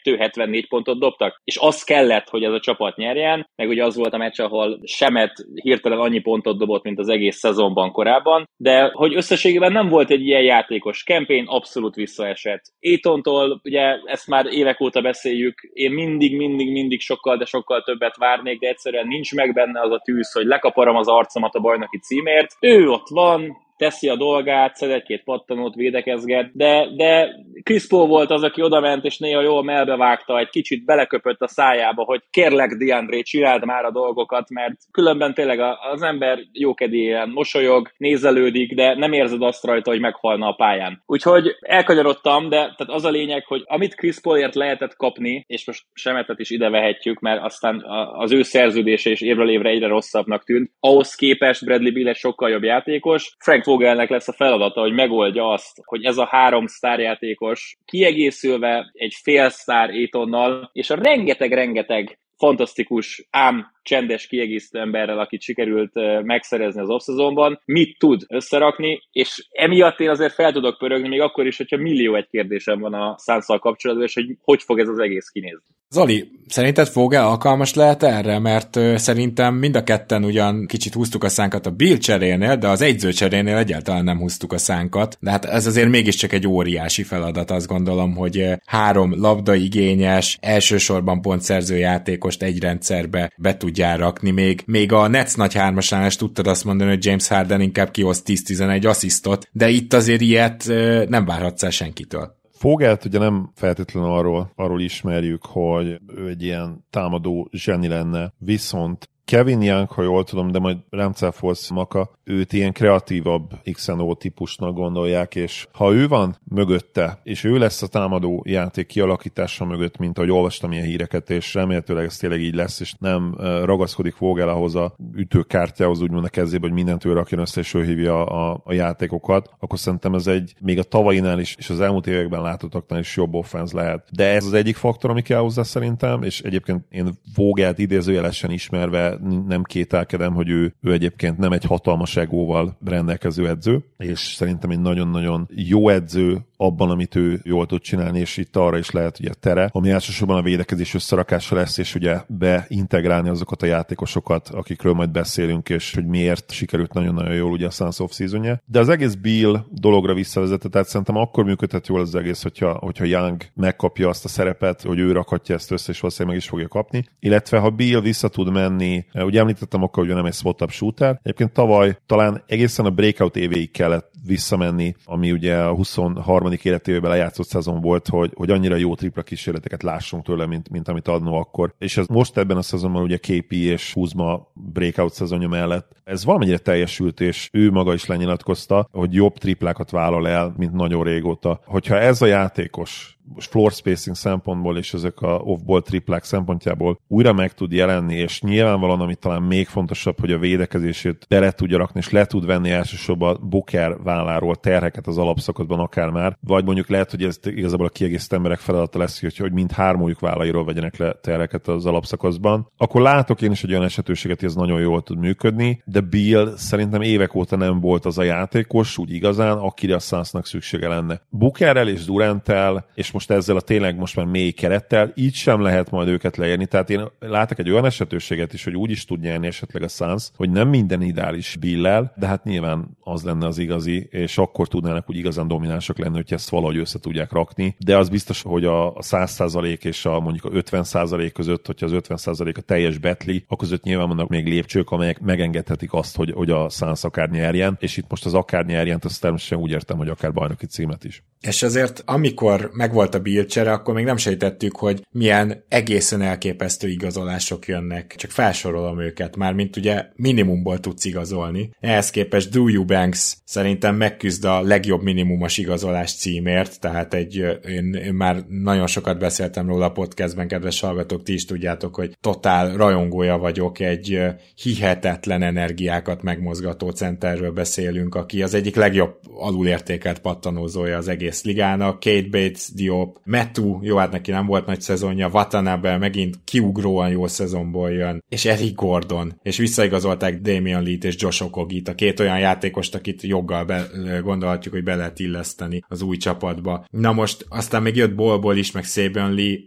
72-74 pontot dobtak, és az kellett, hogy ez a csapat nyerjen, meg ugye az volt a meccs, ahol Semet hirtelen annyi pontot dobott, mint az egész szezonban korábban, de hogy összességében nem volt egy ilyen játékos. Kempén abszolút visszaesett. Étontól, ugye ezt már évek óta beszéljük, én mindig, mindig, mindig sokkal, de sokkal többet várnék, de egyszerűen nincs meg benne az a tűz, hogy lekaparom az arcomat a bajnoki címért. Ő ott van, teszi a dolgát, szed egy-két pattanót, védekezget, de, de Chris Paul volt az, aki odament, és néha jól melbevágta, egy kicsit beleköpött a szájába, hogy kérlek, Diandré, csináld már a dolgokat, mert különben tényleg az ember jókedélyen mosolyog, nézelődik, de nem érzed azt rajta, hogy meghalna a pályán. Úgyhogy elkanyarodtam, de tehát az a lényeg, hogy amit Chris Paulért lehetett kapni, és most semetet is ide vehetjük, mert aztán az ő szerződése is évről évre egyre rosszabbnak tűnt, ahhoz képest Bradley Bill sokkal jobb játékos. Frank Vogelnek lesz a feladata, hogy megoldja azt, hogy ez a három sztárjátékos kiegészülve egy fél sztár étonnal, és a rengeteg-rengeteg fantasztikus, ám csendes kiegészítő emberrel, akit sikerült megszerezni az off mit tud összerakni, és emiatt én azért fel tudok pörögni, még akkor is, hogyha millió egy kérdésem van a szánszal kapcsolatban, és hogy hogy fog ez az egész kinézni. Zoli, szerinted Fogel alkalmas lehet erre? Mert szerintem mind a ketten ugyan kicsit húztuk a szánkat a Bill cserénél, de az egyző cserénél egyáltalán nem húztuk a szánkat. De hát ez azért mégiscsak egy óriási feladat, azt gondolom, hogy három labdaigényes, elsősorban pontszerző játékost egy rendszerbe be tudjál rakni. Még, még a Nets nagy hármasánál is tudtad azt mondani, hogy James Harden inkább kihoz 10-11 asszisztot, de itt azért ilyet nem várhatsz el senkitől. Fogelt ugye nem feltétlenül arról, arról ismerjük, hogy ő egy ilyen támadó zseni lenne, viszont Kevin Young, ha jól tudom, de majd Remcelforce Maka, őt ilyen kreatívabb XNO típusnak gondolják, és ha ő van mögötte, és ő lesz a támadó játék kialakítása mögött, mint ahogy olvastam ilyen híreket, és remélhetőleg ez tényleg így lesz, és nem ragaszkodik Vogel ahhoz a ütőkártyához, úgymond a kezébe, hogy mindent ő rakjon össze, és ő hívja a, a játékokat, akkor szerintem ez egy még a tavainál is, és az elmúlt években látottaknál is jobb offenz lehet. De ez az egyik faktor, ami kell hozzá szerintem, és egyébként én Vogelt idézőjelesen ismerve nem kételkedem, hogy ő, ő egyébként nem egy hatalmas egóval rendelkező edző, és szerintem egy nagyon-nagyon jó edző, abban, amit ő jól tud csinálni, és itt arra is lehet ugye tere, ami elsősorban a védekezés összerakása lesz, és ugye beintegrálni azokat a játékosokat, akikről majd beszélünk, és hogy miért sikerült nagyon-nagyon jól ugye a Suns of season De az egész Bill dologra visszavezetett, tehát szerintem akkor működhet jól az egész, hogyha, hogyha Young megkapja azt a szerepet, hogy ő rakhatja ezt össze, és valószínűleg meg is fogja kapni. Illetve ha Bill vissza tud menni, ugye említettem akkor, hogy nem egy spot-up shooter, egyébként tavaly talán egészen a breakout évéig kellett visszamenni, ami ugye a 23 életével lejátszott szezon volt, hogy, hogy annyira jó tripla kísérleteket lássunk tőle, mint, mint amit adnó akkor. És ez most ebben a szezonban ugye KP és Huzma breakout szezonja mellett ez valamennyire teljesült, és ő maga is lenyilatkozta, hogy jobb triplákat vállal el, mint nagyon régóta. Hogyha ez a játékos floor spacing szempontból és ezek a off-ball triplák szempontjából újra meg tud jelenni, és nyilvánvalóan, ami talán még fontosabb, hogy a védekezését bele tudja rakni, és le tud venni elsősorban Booker válláról terheket az alapszakaszban akár már, vagy mondjuk lehet, hogy ez igazából a kiegészítő emberek feladata lesz, hogy, hogy mind hármójuk vállairól vegyenek le terheket az alapszakaszban, akkor látok én is egy olyan esetőséget, hogy ez nagyon jól tud működni, de Bill szerintem évek óta nem volt az a játékos, úgy igazán, akire a szüksége lenne. Bookerrel és Durantel, és most ezzel a tényleg most már mély kerettel, így sem lehet majd őket leérni. Tehát én látok egy olyan esetőséget is, hogy úgy is tud nyerni esetleg a Suns, hogy nem minden ideális billel, de hát nyilván az lenne az igazi, és akkor tudnának úgy igazán dominánsak lenni, hogy ezt valahogy össze tudják rakni. De az biztos, hogy a 100% és a mondjuk a 50% között, hogyha az 50% a teljes betli, a között nyilván vannak még lépcsők, amelyek megengedhetik azt, hogy, hogy a Suns akár nyerjen, és itt most az akár nyerjen, azt természetesen úgy értem, hogy akár bajnoki címet is. És azért, amikor megvolt volt a Bill akkor még nem sejtettük, hogy milyen egészen elképesztő igazolások jönnek. Csak felsorolom őket, már mint ugye minimumból tudsz igazolni. Ehhez képest Drew Eubanks szerintem megküzd a legjobb minimumos igazolás címért, tehát egy, én, én már nagyon sokat beszéltem róla a podcastben, kedves hallgatók, ti is tudjátok, hogy totál rajongója vagyok, egy hihetetlen energiákat megmozgató centerről beszélünk, aki az egyik legjobb alulértékelt pattanózója az egész ligának. Kate Bates, Dio Diop, Metu, jó, hát neki nem volt nagy szezonja, Watanabe megint kiugróan jó szezonból jön, és Eric Gordon, és visszaigazolták Damian Lee-t és Josh Okogit, a két olyan játékost, akit joggal be, gondolhatjuk, hogy be lehet illeszteni az új csapatba. Na most aztán még jött Bolból is, meg Saban Lee,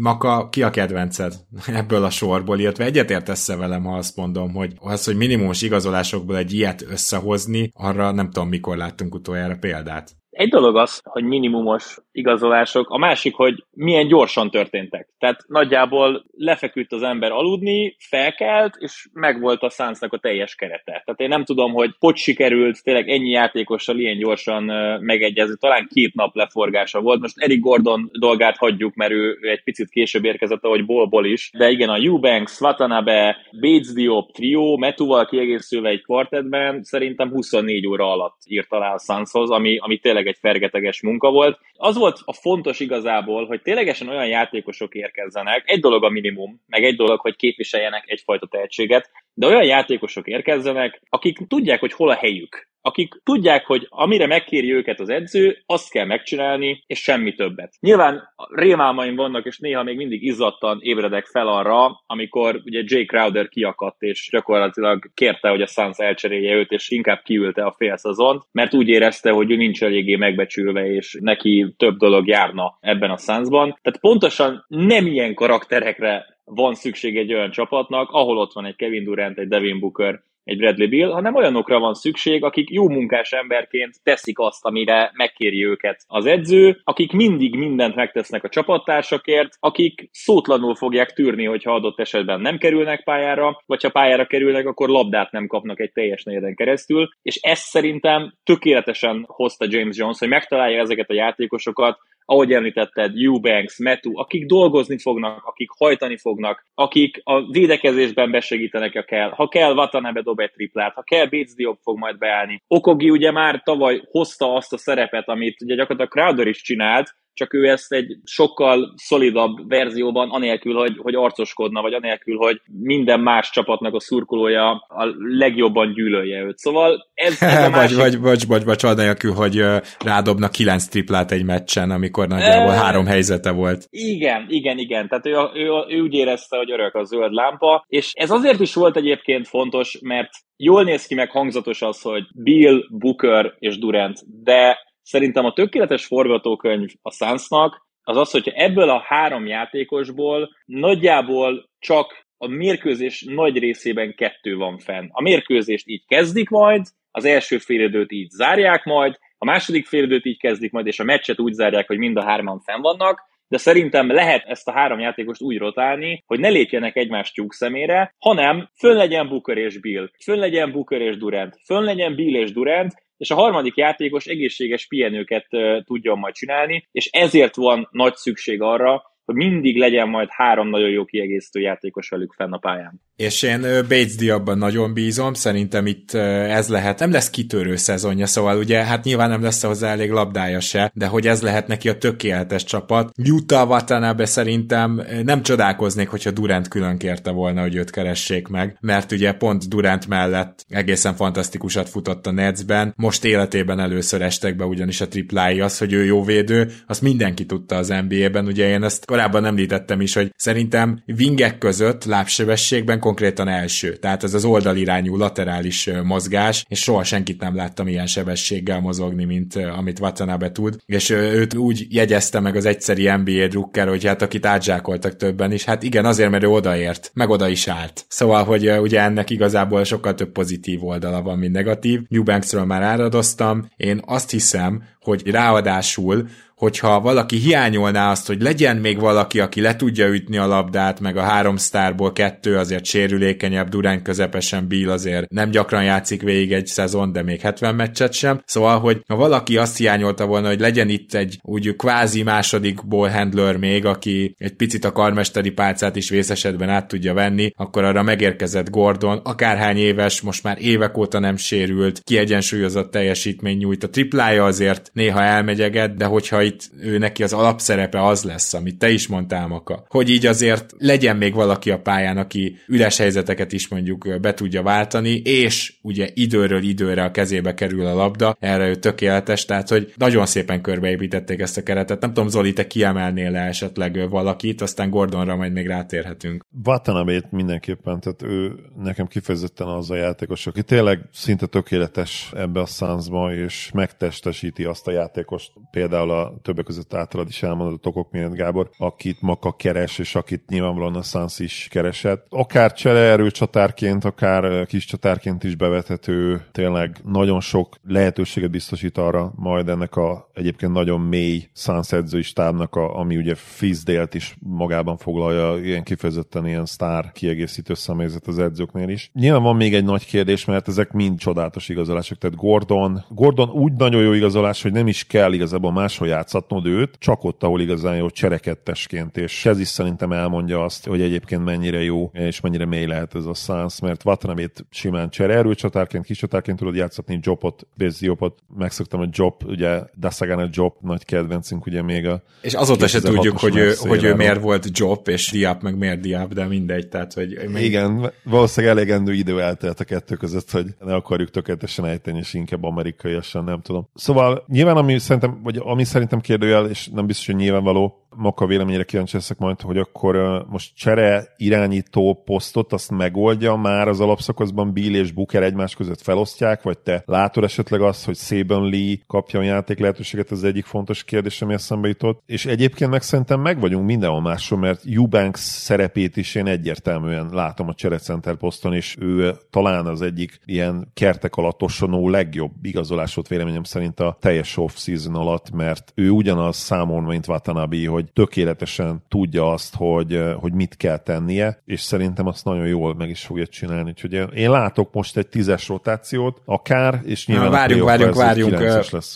Maka, ki a kedvenced [laughs] ebből a sorból, illetve egyetértesz-e velem, ha azt mondom, hogy az, hogy minimumos igazolásokból egy ilyet összehozni, arra nem tudom, mikor láttunk utoljára példát. Egy dolog az, hogy minimumos igazolások, a másik, hogy milyen gyorsan történtek. Tehát nagyjából lefeküdt az ember aludni, felkelt, és megvolt a Sunsnak a teljes kerete. Tehát én nem tudom, hogy hogy sikerült tényleg ennyi játékossal ilyen gyorsan megegyezni. Talán két nap leforgása volt. Most Eric Gordon dolgát hagyjuk, mert ő, egy picit később érkezett, ahogy Bolból is. De igen, a Eubanks, Watanabe, Bates Diop trio, Metuval kiegészülve egy kvartetben szerintem 24 óra alatt írt alá a Sunshoz, ami, ami tényleg egy fergeteges munka volt. Az volt a fontos igazából, hogy ténylegesen olyan játékosok érkezzenek, egy dolog a minimum, meg egy dolog, hogy képviseljenek egyfajta tehetséget, de olyan játékosok érkezzenek, akik tudják, hogy hol a helyük akik tudják, hogy amire megkéri őket az edző, azt kell megcsinálni, és semmi többet. Nyilván rémálmaim vannak, és néha még mindig izzadtan ébredek fel arra, amikor ugye Jay Crowder kiakadt, és gyakorlatilag kérte, hogy a Suns elcserélje őt, és inkább kiülte a fél szezont, mert úgy érezte, hogy ő nincs eléggé megbecsülve, és neki több dolog járna ebben a Sunsban. Tehát pontosan nem ilyen karakterekre van szükség egy olyan csapatnak, ahol ott van egy Kevin Durant, egy Devin Booker, egy Bradley Bill, hanem olyanokra van szükség, akik jó munkás emberként teszik azt, amire megkéri őket az edző, akik mindig mindent megtesznek a csapattársakért, akik szótlanul fogják tűrni, hogyha adott esetben nem kerülnek pályára, vagy ha pályára kerülnek, akkor labdát nem kapnak egy teljes negyeden keresztül, és ezt szerintem tökéletesen hozta James Jones, hogy megtalálja ezeket a játékosokat, ahogy említetted, Eubanks, Metu, akik dolgozni fognak, akik hajtani fognak, akik a védekezésben besegítenek, ha kell. Ha kell, Watanabe dob egy triplát, ha kell, Bates Diop fog majd beállni. Okogi ugye már tavaly hozta azt a szerepet, amit ugye gyakorlatilag Crowder is csinált, csak ő ezt egy sokkal szolidabb verzióban, anélkül, hogy, hogy arcoskodna, vagy anélkül, hogy minden más csapatnak a szurkolója a legjobban gyűlölje őt. Szóval ez, ez a [laughs] másik... vagy, vagy, vagy, vagy, vagy anélkül, hogy rádobna kilenc triplát egy meccsen, amikor nagyjából e... három helyzete volt. Igen, igen, igen. Tehát ő, ő, ő úgy érezte, hogy örök a zöld lámpa, és ez azért is volt egyébként fontos, mert jól néz ki, meg hangzatos az, hogy Bill, Booker és Durant, de Szerintem a tökéletes forgatókönyv a Sunsnak az az, hogyha ebből a három játékosból nagyjából csak a mérkőzés nagy részében kettő van fenn. A mérkőzést így kezdik majd, az első félidőt így zárják majd, a második félidőt így kezdik majd, és a meccset úgy zárják, hogy mind a hárman fenn vannak, de szerintem lehet ezt a három játékost úgy rotálni, hogy ne lépjenek egymás tyúk szemére, hanem fönn legyen Booker és Bill, fönn legyen Booker és Durant, fönn legyen Bill és Durant, és a harmadik játékos egészséges pihenőket tudjon majd csinálni, és ezért van nagy szükség arra, hogy mindig legyen majd három nagyon jó kiegészítő játékos velük fenn a pályán. És én Bates Diabban nagyon bízom, szerintem itt ez lehet, nem lesz kitörő szezonja, szóval ugye hát nyilván nem lesz hozzá elég labdája se, de hogy ez lehet neki a tökéletes csapat. Utah Watanabe szerintem nem csodálkoznék, hogyha Durant külön kérte volna, hogy őt keressék meg, mert ugye pont Durant mellett egészen fantasztikusat futott a Netsben, most életében először estek be ugyanis a triplái az, hogy ő jó védő, azt mindenki tudta az NBA-ben, ugye én ezt korábban említettem is, hogy szerintem wingek között lábsebességben konkrétan első. Tehát ez az oldalirányú laterális mozgás, és soha senkit nem láttam ilyen sebességgel mozogni, mint amit Watanabe tud. És őt úgy jegyezte meg az egyszeri NBA drukker, hogy hát akit átzsákoltak többen is, hát igen, azért, mert ő odaért, meg oda is állt. Szóval, hogy ugye ennek igazából sokkal több pozitív oldala van, mint negatív. Newbanksről már áradoztam. Én azt hiszem, hogy ráadásul hogyha valaki hiányolná azt, hogy legyen még valaki, aki le tudja ütni a labdát, meg a három sztárból kettő azért sérülékenyebb, Durán közepesen Bill azért nem gyakran játszik végig egy szezon, de még 70 meccset sem. Szóval, hogy ha valaki azt hiányolta volna, hogy legyen itt egy úgy kvázi második ball handler még, aki egy picit a karmesteri pálcát is vészesedben át tudja venni, akkor arra megérkezett Gordon, akárhány éves, most már évek óta nem sérült, kiegyensúlyozott teljesítmény nyújt. A triplája azért néha elmegyeget, de hogyha itt ő neki az alapszerepe az lesz, amit te is mondtál, Maka, hogy így azért legyen még valaki a pályán, aki üres helyzeteket is mondjuk be tudja váltani, és ugye időről időre a kezébe kerül a labda, erre ő tökéletes, tehát hogy nagyon szépen körbeépítették ezt a keretet. Nem tudom, Zoli, te kiemelnél le esetleg valakit, aztán Gordonra majd még rátérhetünk. Watanabe mindenképpen, tehát ő nekem kifejezetten az a játékos, aki tényleg szinte tökéletes ebbe a szánzba, és megtestesíti azt a játékost, például a többek között általad is elmondott okok miatt Gábor, akit Maka keres, és akit nyilvánvalóan a Suns is keresett. Akár csereerő csatárként, akár kis csatárként is bevethető, tényleg nagyon sok lehetőséget biztosít arra majd ennek a egyébként nagyon mély Suns edzői stábnak, a, ami ugye Fizdélt is magában foglalja, ilyen kifejezetten ilyen sztár kiegészítő személyzet az edzőknél is. Nyilván van még egy nagy kérdés, mert ezek mind csodálatos igazolások. Tehát Gordon, Gordon úgy nagyon jó igazolás, hogy nem is kell igazából máshol játszatnod őt, csak ott, ahol igazán jó cserekettesként, és ez is szerintem elmondja azt, hogy egyébként mennyire jó, és mennyire mély lehet ez a szánsz, mert Watranabét simán csere erőcsatárként, kis csatárként tudod játszatni, Jobot, Bézdiopot, megszoktam a Job, ugye Dasagana Job, nagy kedvencünk, ugye még a... És azóta se tudjuk, hogy ő, hogy ő miért volt Job, és Diap meg miért Diap, de mindegy, tehát hogy... Még... Igen, valószínűleg elegendő idő eltelt a kettő között, hogy ne akarjuk tökéletesen ejteni, és inkább amerikaiasan, nem tudom. Szóval nyilván, ami szerintem, vagy ami szerintem kérdőjel, és nem biztos, hogy nyilvánvaló, Maka véleményére kíváncsi leszek majd, hogy akkor most csere irányító posztot azt megoldja már az alapszakaszban Bill és Booker egymás között felosztják, vagy te látod esetleg azt, hogy Saban Lee kapja a játék lehetőséget, ez az egyik fontos kérdés, ami eszembe jutott. És egyébként meg szerintem meg vagyunk mindenhol máshol, mert Eubanks szerepét is én egyértelműen látom a cserecenter poszton, és ő talán az egyik ilyen kertek alatt legjobb igazolás volt véleményem szerint a teljes off-season alatt, mert ő ugyanaz számon, mint Watanabe, hogy tökéletesen tudja azt, hogy, hogy mit kell tennie, és szerintem azt nagyon jól meg is fogja csinálni. Úgyhogy én látok most egy tízes rotációt, akár, és nyilván Na, várjunk, várjunk, várjunk.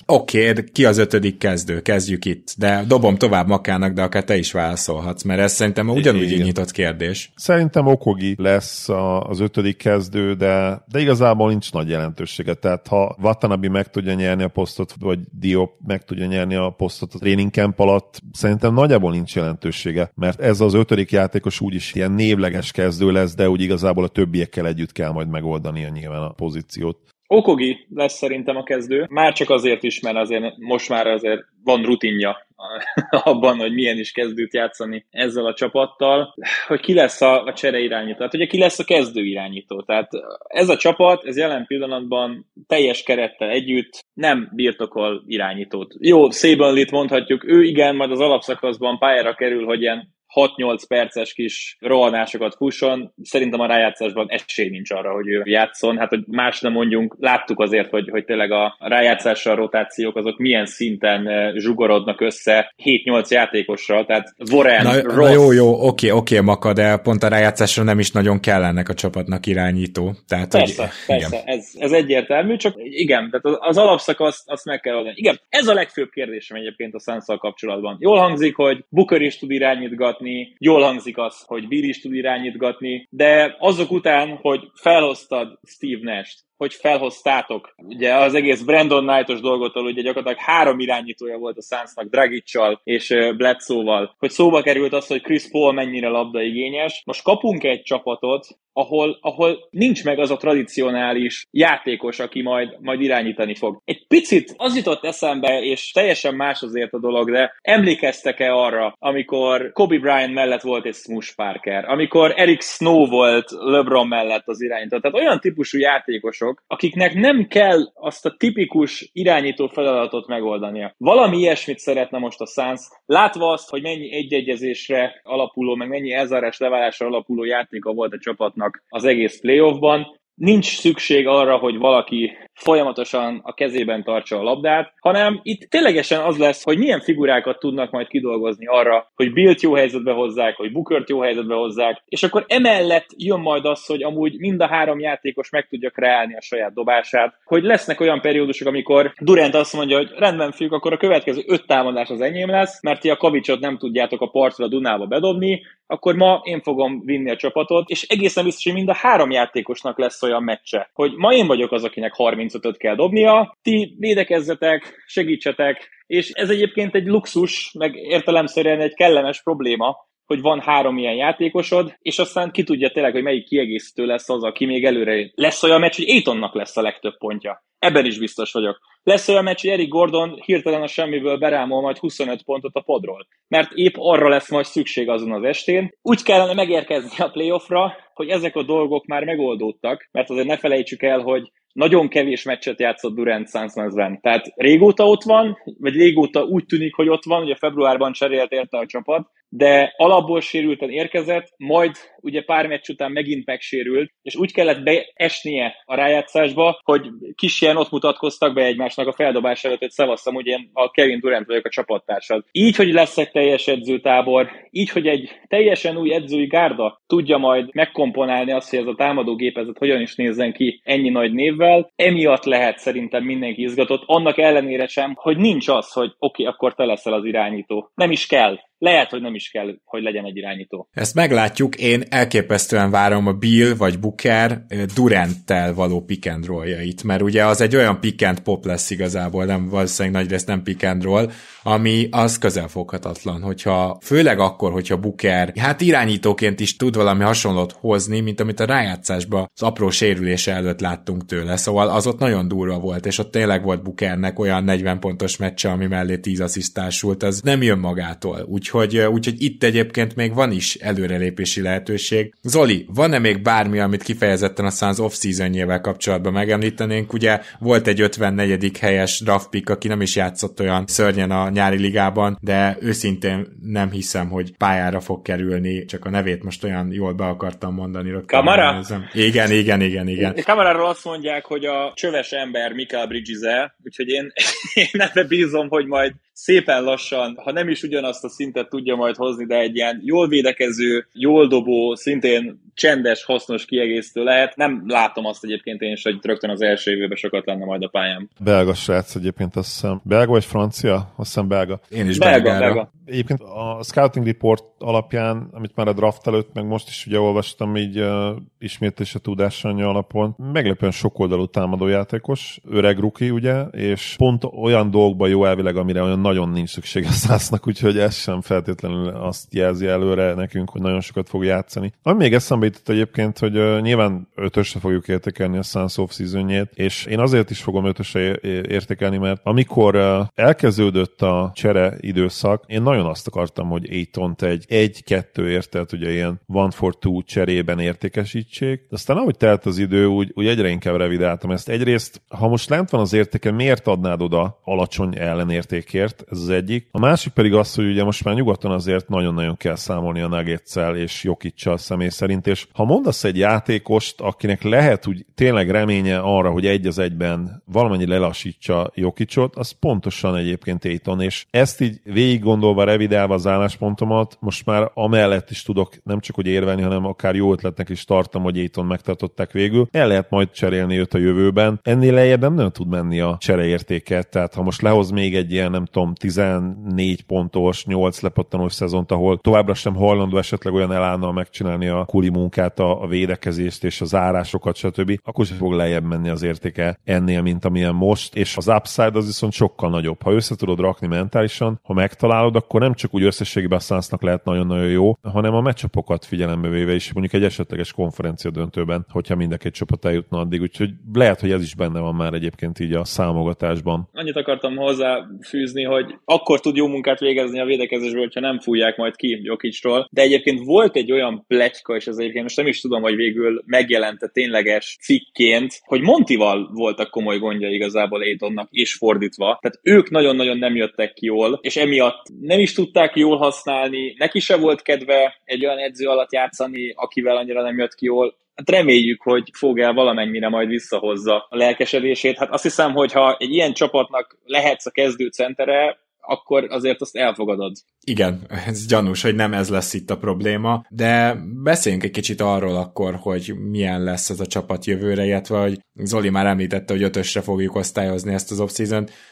Oké, okay, ki az ötödik kezdő? Kezdjük itt. De dobom tovább Makának, de akár te is válaszolhatsz, mert ez szerintem ugyanúgy Igen. nyitott kérdés. Szerintem Okogi lesz az ötödik kezdő, de, de igazából nincs nagy jelentősége. Tehát ha Watanabe meg tudja nyerni a posztot, vagy Diop meg tudja nyerni a posztot a training camp alatt, szerintem nagyjából nincs jelentősége, mert ez az ötödik játékos úgyis ilyen névleges kezdő lesz, de úgy igazából a többiekkel együtt kell majd megoldania nyilván a pozíciót. Okogi lesz szerintem a kezdő, már csak azért is, mert azért most már azért van rutinja [laughs] abban, hogy milyen is kezdőt játszani ezzel a csapattal, hogy ki lesz a, a csere irányító. Tehát ugye ki lesz a kezdő irányító. Tehát ez a csapat, ez jelen pillanatban teljes kerettel együtt nem birtokol irányítót. Jó, Saban mondhatjuk, ő igen, majd az alapszakaszban pályára kerül, hogy ilyen 6-8 perces kis rohanásokat fusson, szerintem a rájátszásban esély nincs arra, hogy ő játszon. Hát, hogy más nem mondjunk, láttuk azért, hogy, hogy tényleg a rájátszással a rotációk azok milyen szinten eh, zsugorodnak össze 7-8 játékossal, tehát Warren, na, Ross... Na jó, jó, oké, oké, Maka, de pont a rájátszásra nem is nagyon kell ennek a csapatnak irányító. Tehát, persze, hogy, persze, igen. Ez, ez egyértelmű, csak igen, tehát az, az alapszakasz azt meg kell adni. Igen, ez a legfőbb kérdésem egyébként a suns kapcsolatban. Jól hangzik, hogy Booker is tud irányítgatni, irányítgatni, jól hangzik az, hogy Bill is tud irányítgatni, de azok után, hogy felhoztad Steve Nash-t, hogy felhoztátok. Ugye az egész Brandon Knight-os dolgotól ugye gyakorlatilag három irányítója volt a Sunsnak, Dragic-sal és Bledsoe-val, hogy szóba került az, hogy Chris Paul mennyire labdaigényes. Most kapunk egy csapatot, ahol, ahol nincs meg az a tradicionális játékos, aki majd, majd irányítani fog. Egy picit az jutott eszembe, és teljesen más azért a dolog, de emlékeztek-e arra, amikor Kobe Bryant mellett volt egy Smush Parker, amikor Eric Snow volt LeBron mellett az irányító. Tehát olyan típusú játékosok, akiknek nem kell azt a tipikus irányító feladatot megoldania. Valami ilyesmit szeretne most a Suns, látva azt, hogy mennyi egyegyezésre alapuló, meg mennyi elzárás leválásra alapuló játéka volt a csapatnak, az egész playoffban. Nincs szükség arra, hogy valaki folyamatosan a kezében tartsa a labdát, hanem itt ténylegesen az lesz, hogy milyen figurákat tudnak majd kidolgozni arra, hogy Bill jó helyzetbe hozzák, hogy Bookert jó helyzetbe hozzák, és akkor emellett jön majd az, hogy amúgy mind a három játékos meg tudja kreálni a saját dobását, hogy lesznek olyan periódusok, amikor Durant azt mondja, hogy rendben fiúk, akkor a következő öt támadás az enyém lesz, mert ti a kavicsot nem tudjátok a partra a Dunába bedobni, akkor ma én fogom vinni a csapatot, és egészen biztos, hogy mind a három játékosnak lesz olyan meccse, hogy ma én vagyok az, akinek 35-öt kell dobnia, ti védekezzetek, segítsetek, és ez egyébként egy luxus, meg értelemszerűen egy kellemes probléma, hogy van három ilyen játékosod, és aztán ki tudja tényleg, hogy melyik kiegészítő lesz az, aki még előre lesz olyan meccs, hogy Aitonnak lesz a legtöbb pontja. Ebben is biztos vagyok. Lesz olyan meccs, hogy Eric Gordon hirtelen a semmiből berámol majd 25 pontot a podról. Mert épp arra lesz majd szükség azon az estén. Úgy kellene megérkezni a playoffra, hogy ezek a dolgok már megoldódtak, mert azért ne felejtsük el, hogy nagyon kevés meccset játszott Durant Sanzmezben. Tehát régóta ott van, vagy régóta úgy tűnik, hogy ott van, ugye februárban cserélt érte a csapat, de alapból sérülten érkezett, majd ugye pár meccs után megint megsérült, és úgy kellett beesnie a rájátszásba, hogy kis ilyen ott mutatkoztak be egymásnak a feldobás előtt, hogy szavaztam, ugye a Kevin Durant vagyok a csapattársad. Így, hogy lesz egy teljes edzőtábor, így, hogy egy teljesen új edzői gárda tudja majd megkomponálni azt, hogy ez a támadó gépezet hogyan is nézzen ki ennyi nagy névvel, emiatt lehet szerintem mindenki izgatott, annak ellenére sem, hogy nincs az, hogy oké, okay, akkor te leszel az irányító. Nem is kell lehet, hogy nem is kell, hogy legyen egy irányító. Ezt meglátjuk, én elképesztően várom a Bill vagy Booker Duranttel való pick and roll-jait, mert ugye az egy olyan pick and pop lesz igazából, nem valószínűleg nagy rész nem pick and roll, ami az közelfoghatatlan, hogyha főleg akkor, hogyha Booker hát irányítóként is tud valami hasonlót hozni, mint amit a rájátszásban az apró sérülése előtt láttunk tőle, szóval az ott nagyon durva volt, és ott tényleg volt Bookernek olyan 40 pontos meccse, ami mellé 10 asszisztásult, az nem jön magától, úgyhogy, úgyhogy itt egyébként még van is előrelépési lehetőség. Zoli, van-e még bármi, amit kifejezetten a Suns off-seasonjével kapcsolatban megemlítenénk? Ugye volt egy 54. helyes draft pick, aki nem is játszott olyan szörnyen a nyári ligában, de őszintén nem hiszem, hogy pályára fog kerülni, csak a nevét most olyan jól be akartam mondani. Kamara? Igen, igen, igen, igen. Kamaráról azt mondják, hogy a csöves ember Mikael bridges úgyhogy én, [laughs] én ebbe bízom, hogy majd szépen lassan, ha nem is ugyanazt a szintet tudja majd hozni, de egy ilyen jól védekező, jól dobó, szintén csendes, hasznos kiegészítő lehet. Nem látom azt egyébként én is, hogy rögtön az első évben sokat lenne majd a pályám. Belga srác egyébként azt hiszem. Belga vagy francia? Azt hiszem belga. Én is belga. belga. belga. Egyébként a scouting report alapján, amit már a draft előtt, meg most is ugye olvastam így uh, ismétlése tudásanyja alapon, meglepően sokoldalú támadójátékos, öreg ruki, ugye, és pont olyan dolgokban jó elvileg, amire olyan nagyon nincs szükség a szásznak, úgyhogy ez sem feltétlenül azt jelzi előre nekünk, hogy nagyon sokat fog játszani. Ami még eszembe jutott egyébként, hogy uh, nyilván ötösre fogjuk értékelni a Suns off season és én azért is fogom ötösre értékelni, mert amikor uh, elkezdődött a csere időszak, én nagyon azt akartam, hogy Aiton egy egy-kettő értelt, ugye ilyen one for two cserében értékesítsék. De aztán ahogy telt az idő, úgy, úgy egyre inkább revidáltam ezt. Egyrészt, ha most lent van az értéke, miért adnád oda alacsony ellenértékért? Ez az egyik. A másik pedig az, hogy ugye most már nyugaton azért nagyon-nagyon kell számolni a Nuggetsel és Jokicsal személy szerint, és ha mondasz egy játékost, akinek lehet úgy tényleg reménye arra, hogy egy az egyben valamennyi lelassítsa Jokicsot, az pontosan egyébként Aiton, és ezt így végig gondolva, revidálva az álláspontomat, most már amellett is tudok nem csak hogy érvelni, hanem akár jó ötletnek is tartom, hogy Aiton megtartották végül. El lehet majd cserélni őt a jövőben. Ennél lejjebb nem, tud menni a csereértéket, tehát ha most lehoz még egy ilyen, nem tudom, 14 pontos, 8 lepattanós szezont, ahol továbbra sem hajlandó esetleg olyan elállna megcsinálni a kuli munkát, a, a védekezést és az árásokat, stb., akkor sem fog lejjebb menni az értéke ennél, mint amilyen most, és az upside az viszont sokkal nagyobb. Ha össze tudod rakni mentálisan, ha megtalálod, akkor nem csak úgy összességében a Sunsnak lehet nagyon-nagyon jó, hanem a meccsapokat figyelembe véve is, mondjuk egy esetleges konferencia döntőben, hogyha mindenki egy csapat eljutna addig, úgyhogy lehet, hogy ez is benne van már egyébként így a számogatásban. Annyit akartam hozzá fűzni, hogy akkor tud jó munkát végezni a védekezésből, hogyha nem fújják majd ki Jokicsról, de egyébként volt egy olyan pletyka, és ez egyébként most nem is tudom, hogy végül megjelente tényleges cikként, hogy Montival voltak komoly gondja igazából Aitonnak, és fordítva. Tehát ők nagyon-nagyon nem jöttek ki jól, és emiatt nem is tudták jól használni, neki se volt kedve egy olyan edző alatt játszani, akivel annyira nem jött ki jól. Hát reméljük, hogy el valamennyire majd visszahozza a lelkesedését. Hát azt hiszem, hogy ha egy ilyen csapatnak lehetsz a kezdő centere, akkor azért azt elfogadod. Igen, ez gyanús, hogy nem ez lesz itt a probléma, de beszéljünk egy kicsit arról akkor, hogy milyen lesz ez a csapat jövőre, illetve hogy Zoli már említette, hogy ötösre fogjuk osztályozni ezt az off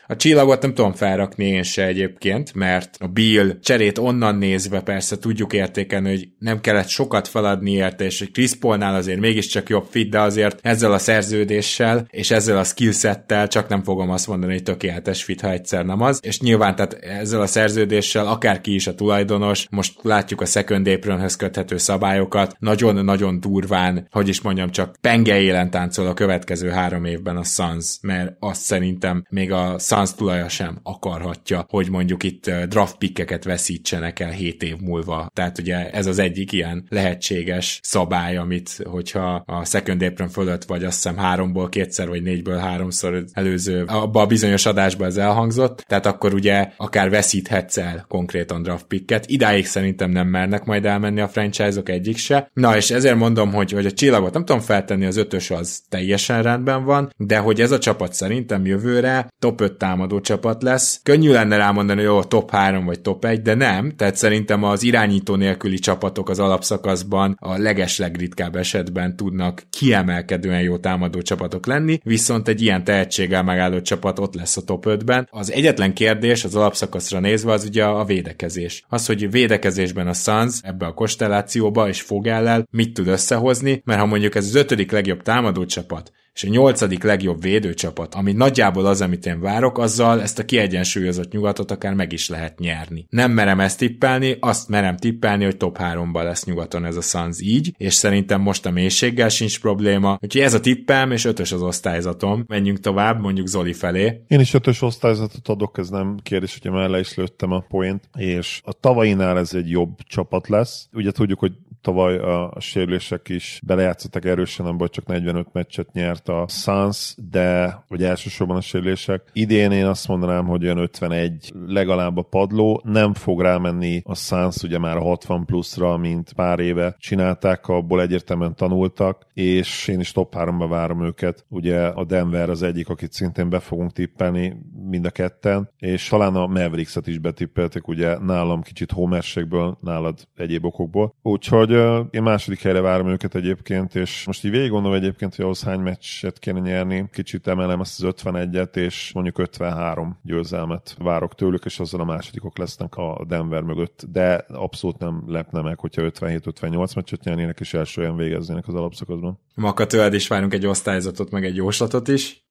A csillagot nem tudom felrakni én se egyébként, mert a Bill cserét onnan nézve persze tudjuk értékelni, hogy nem kellett sokat feladni érte, és hogy Chris Paulnál azért mégiscsak jobb fit, de azért ezzel a szerződéssel és ezzel a skillsettel csak nem fogom azt mondani, hogy tökéletes fit, ha egyszer nem az. És nyilván tehát ezzel a szerződéssel akárki is a tulajdonos, most látjuk a second apronhöz köthető szabályokat, nagyon-nagyon durván, hogy is mondjam, csak penge élen táncol a következő három évben a Suns, mert azt szerintem még a Suns tulaja sem akarhatja, hogy mondjuk itt draft pickeket veszítsenek el hét év múlva. Tehát ugye ez az egyik ilyen lehetséges szabály, amit hogyha a second apron fölött vagy azt hiszem háromból kétszer vagy négyből háromszor előző, abba a bizonyos adásban ez elhangzott, tehát akkor ugye akár veszíthetsz el konkrétan draft picket. Idáig szerintem nem mernek majd elmenni a franchise-ok egyik se. Na és ezért mondom, hogy, hogy a csillagot nem tudom feltenni, az ötös az teljesen rendben van, de hogy ez a csapat szerintem jövőre top 5 támadó csapat lesz. Könnyű lenne rámondani, hogy jó, top 3 vagy top 1, de nem, tehát szerintem az irányító nélküli csapatok az alapszakaszban a legeslegritkább esetben tudnak kiemelkedően jó támadó csapatok lenni, viszont egy ilyen tehetséggel megálló csapat ott lesz a top 5-ben. Az egyetlen kérdés az alapszakaszra nézve az ugye a védekezés. Az, hogy védekezésben a Suns ebbe a konstellációba és Fogellel mit tud összehozni, mert ha mondjuk ez az ötödik legjobb támadó csapat, és a nyolcadik legjobb védőcsapat, ami nagyjából az, amit én várok, azzal ezt a kiegyensúlyozott nyugatot akár meg is lehet nyerni. Nem merem ezt tippelni, azt merem tippelni, hogy top 3-ban lesz nyugaton ez a Suns így, és szerintem most a mélységgel sincs probléma, úgyhogy ez a tippem, és ötös az osztályzatom. Menjünk tovább, mondjuk Zoli felé. Én is ötös osztályzatot adok, ez nem kérdés, hogy már le is lőttem a point, és a tavainál ez egy jobb csapat lesz. Ugye tudjuk, hogy tavaly a, sérülések is belejátszottak erősen, abban csak 45 meccset nyert a Suns, de vagy elsősorban a sérülések. Idén én azt mondanám, hogy olyan 51 legalább a padló, nem fog rámenni a Suns ugye már a 60 pluszra, mint pár éve csinálták, abból egyértelműen tanultak, és én is top 3-ba várom őket. Ugye a Denver az egyik, akit szintén be fogunk tippelni, mind a ketten, és talán a Mavericks-et is betippeltek, ugye nálam kicsit homerségből, nálad egyéb okokból. Úgyhogy Úgyhogy én második helyre várom őket egyébként, és most így végig egyébként, hogy ahhoz hány meccset kéne nyerni, kicsit emelem ezt az 51-et, és mondjuk 53 győzelmet várok tőlük, és azzal a másodikok lesznek a Denver mögött, de abszolút nem lepne meg, hogyha 57-58 meccset nyernének, és első olyan végeznének az alapszakaszban. Maka tőled is várunk egy osztályzatot, meg egy jóslatot is.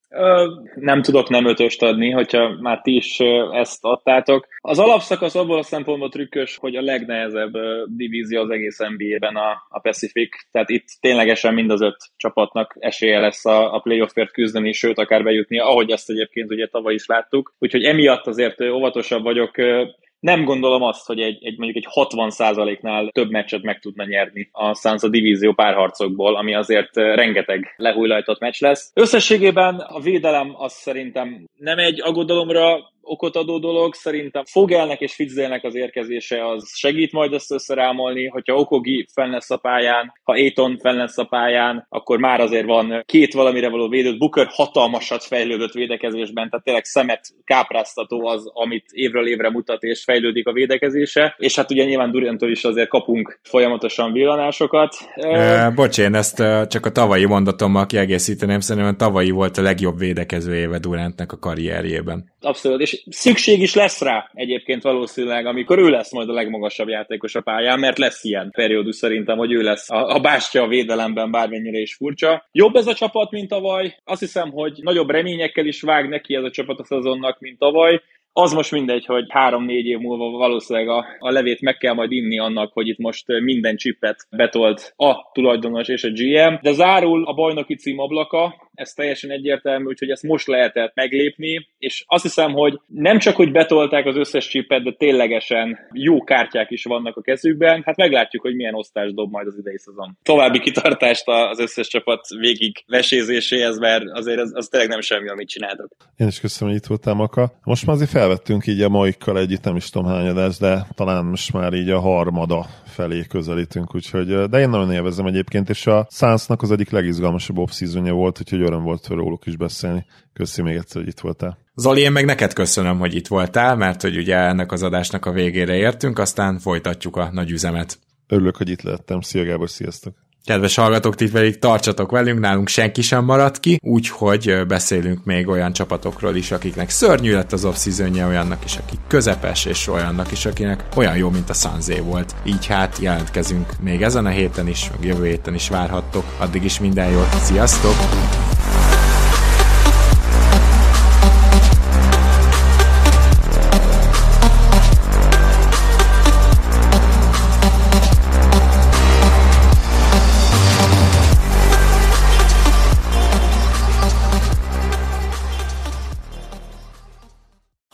Nem tudok nem ötöst adni, hogyha már ti is ezt adtátok. Az alapszakasz abból a szempontból trükkös, hogy a legnehezebb divízió az egész NBA-ben a, a Pacific, tehát itt ténylegesen mind az öt csapatnak esélye lesz a, a playoffért küzdeni, sőt akár bejutni, ahogy azt egyébként ugye tavaly is láttuk. Úgyhogy emiatt azért óvatosabb vagyok nem gondolom azt, hogy egy, egy mondjuk egy 60%-nál több meccset meg tudna nyerni a Suns a divízió párharcokból, ami azért eh, rengeteg lehújlajtott meccs lesz. Összességében a védelem az szerintem nem egy aggodalomra okot adó dolog. Szerintem Fogelnek és Fitzelnek az érkezése az segít majd ezt összerámolni, hogyha Okogi fenn lesz a pályán, ha Éton fenn lesz a pályán, akkor már azért van két valamire való védőt. Booker hatalmasat fejlődött védekezésben, tehát tényleg szemet kápráztató az, amit évről évre mutat és fejlődik a védekezése. És hát ugye nyilván Durantól is azért kapunk folyamatosan villanásokat. E, bocs, én ezt csak a tavalyi mondatommal kiegészíteném, szerintem tavalyi volt a legjobb védekező éve Durantnek a karrierjében. Abszolút, és szükség is lesz rá egyébként valószínűleg, amikor ő lesz majd a legmagasabb játékos a pályán, mert lesz ilyen periódus szerintem, hogy ő lesz a, a bástya a védelemben, bármennyire is furcsa. Jobb ez a csapat, mint tavaly. Azt hiszem, hogy nagyobb reményekkel is vág neki ez a csapat a szezonnak, mint tavaly. Az most mindegy, hogy három-négy év múlva valószínűleg a, a levét meg kell majd inni annak, hogy itt most minden csippet betolt a tulajdonos és a GM, de zárul a bajnoki cím ablaka, ez teljesen egyértelmű, úgyhogy ezt most lehetett meglépni, és azt hiszem, hogy nem csak, hogy betolták az összes csipet, de ténylegesen jó kártyák is vannak a kezükben, hát meglátjuk, hogy milyen osztás dob majd az idei szezon. További kitartást az összes csapat végig vesézéséhez, mert azért az, az tényleg nem semmi, amit csináltak. Én is köszönöm, hogy itt voltál, Maka. Most már azért felvettünk így a maikkal együtt, nem is tudom hányadás, de talán most már így a harmada felé közelítünk, úgyhogy, de én nagyon élvezem egyébként, és a Sunsnak az egyik legizgalmasabb off volt, úgyhogy úgyhogy öröm volt róluk is beszélni. Köszi még egyszer, hogy itt voltál. Zoli, én meg neked köszönöm, hogy itt voltál, mert hogy ugye ennek az adásnak a végére értünk, aztán folytatjuk a nagy üzemet. Örülök, hogy itt lettem. Szia Gábor, sziasztok! Kedves hallgatók, ti pedig tartsatok velünk, nálunk senki sem maradt ki, úgyhogy beszélünk még olyan csapatokról is, akiknek szörnyű lett az off olyannak is, akik közepes, és olyannak is, akinek olyan jó, mint a Sanzé volt. Így hát jelentkezünk még ezen a héten is, meg jövő héten is várhattok. Addig is minden jót, sziasztok!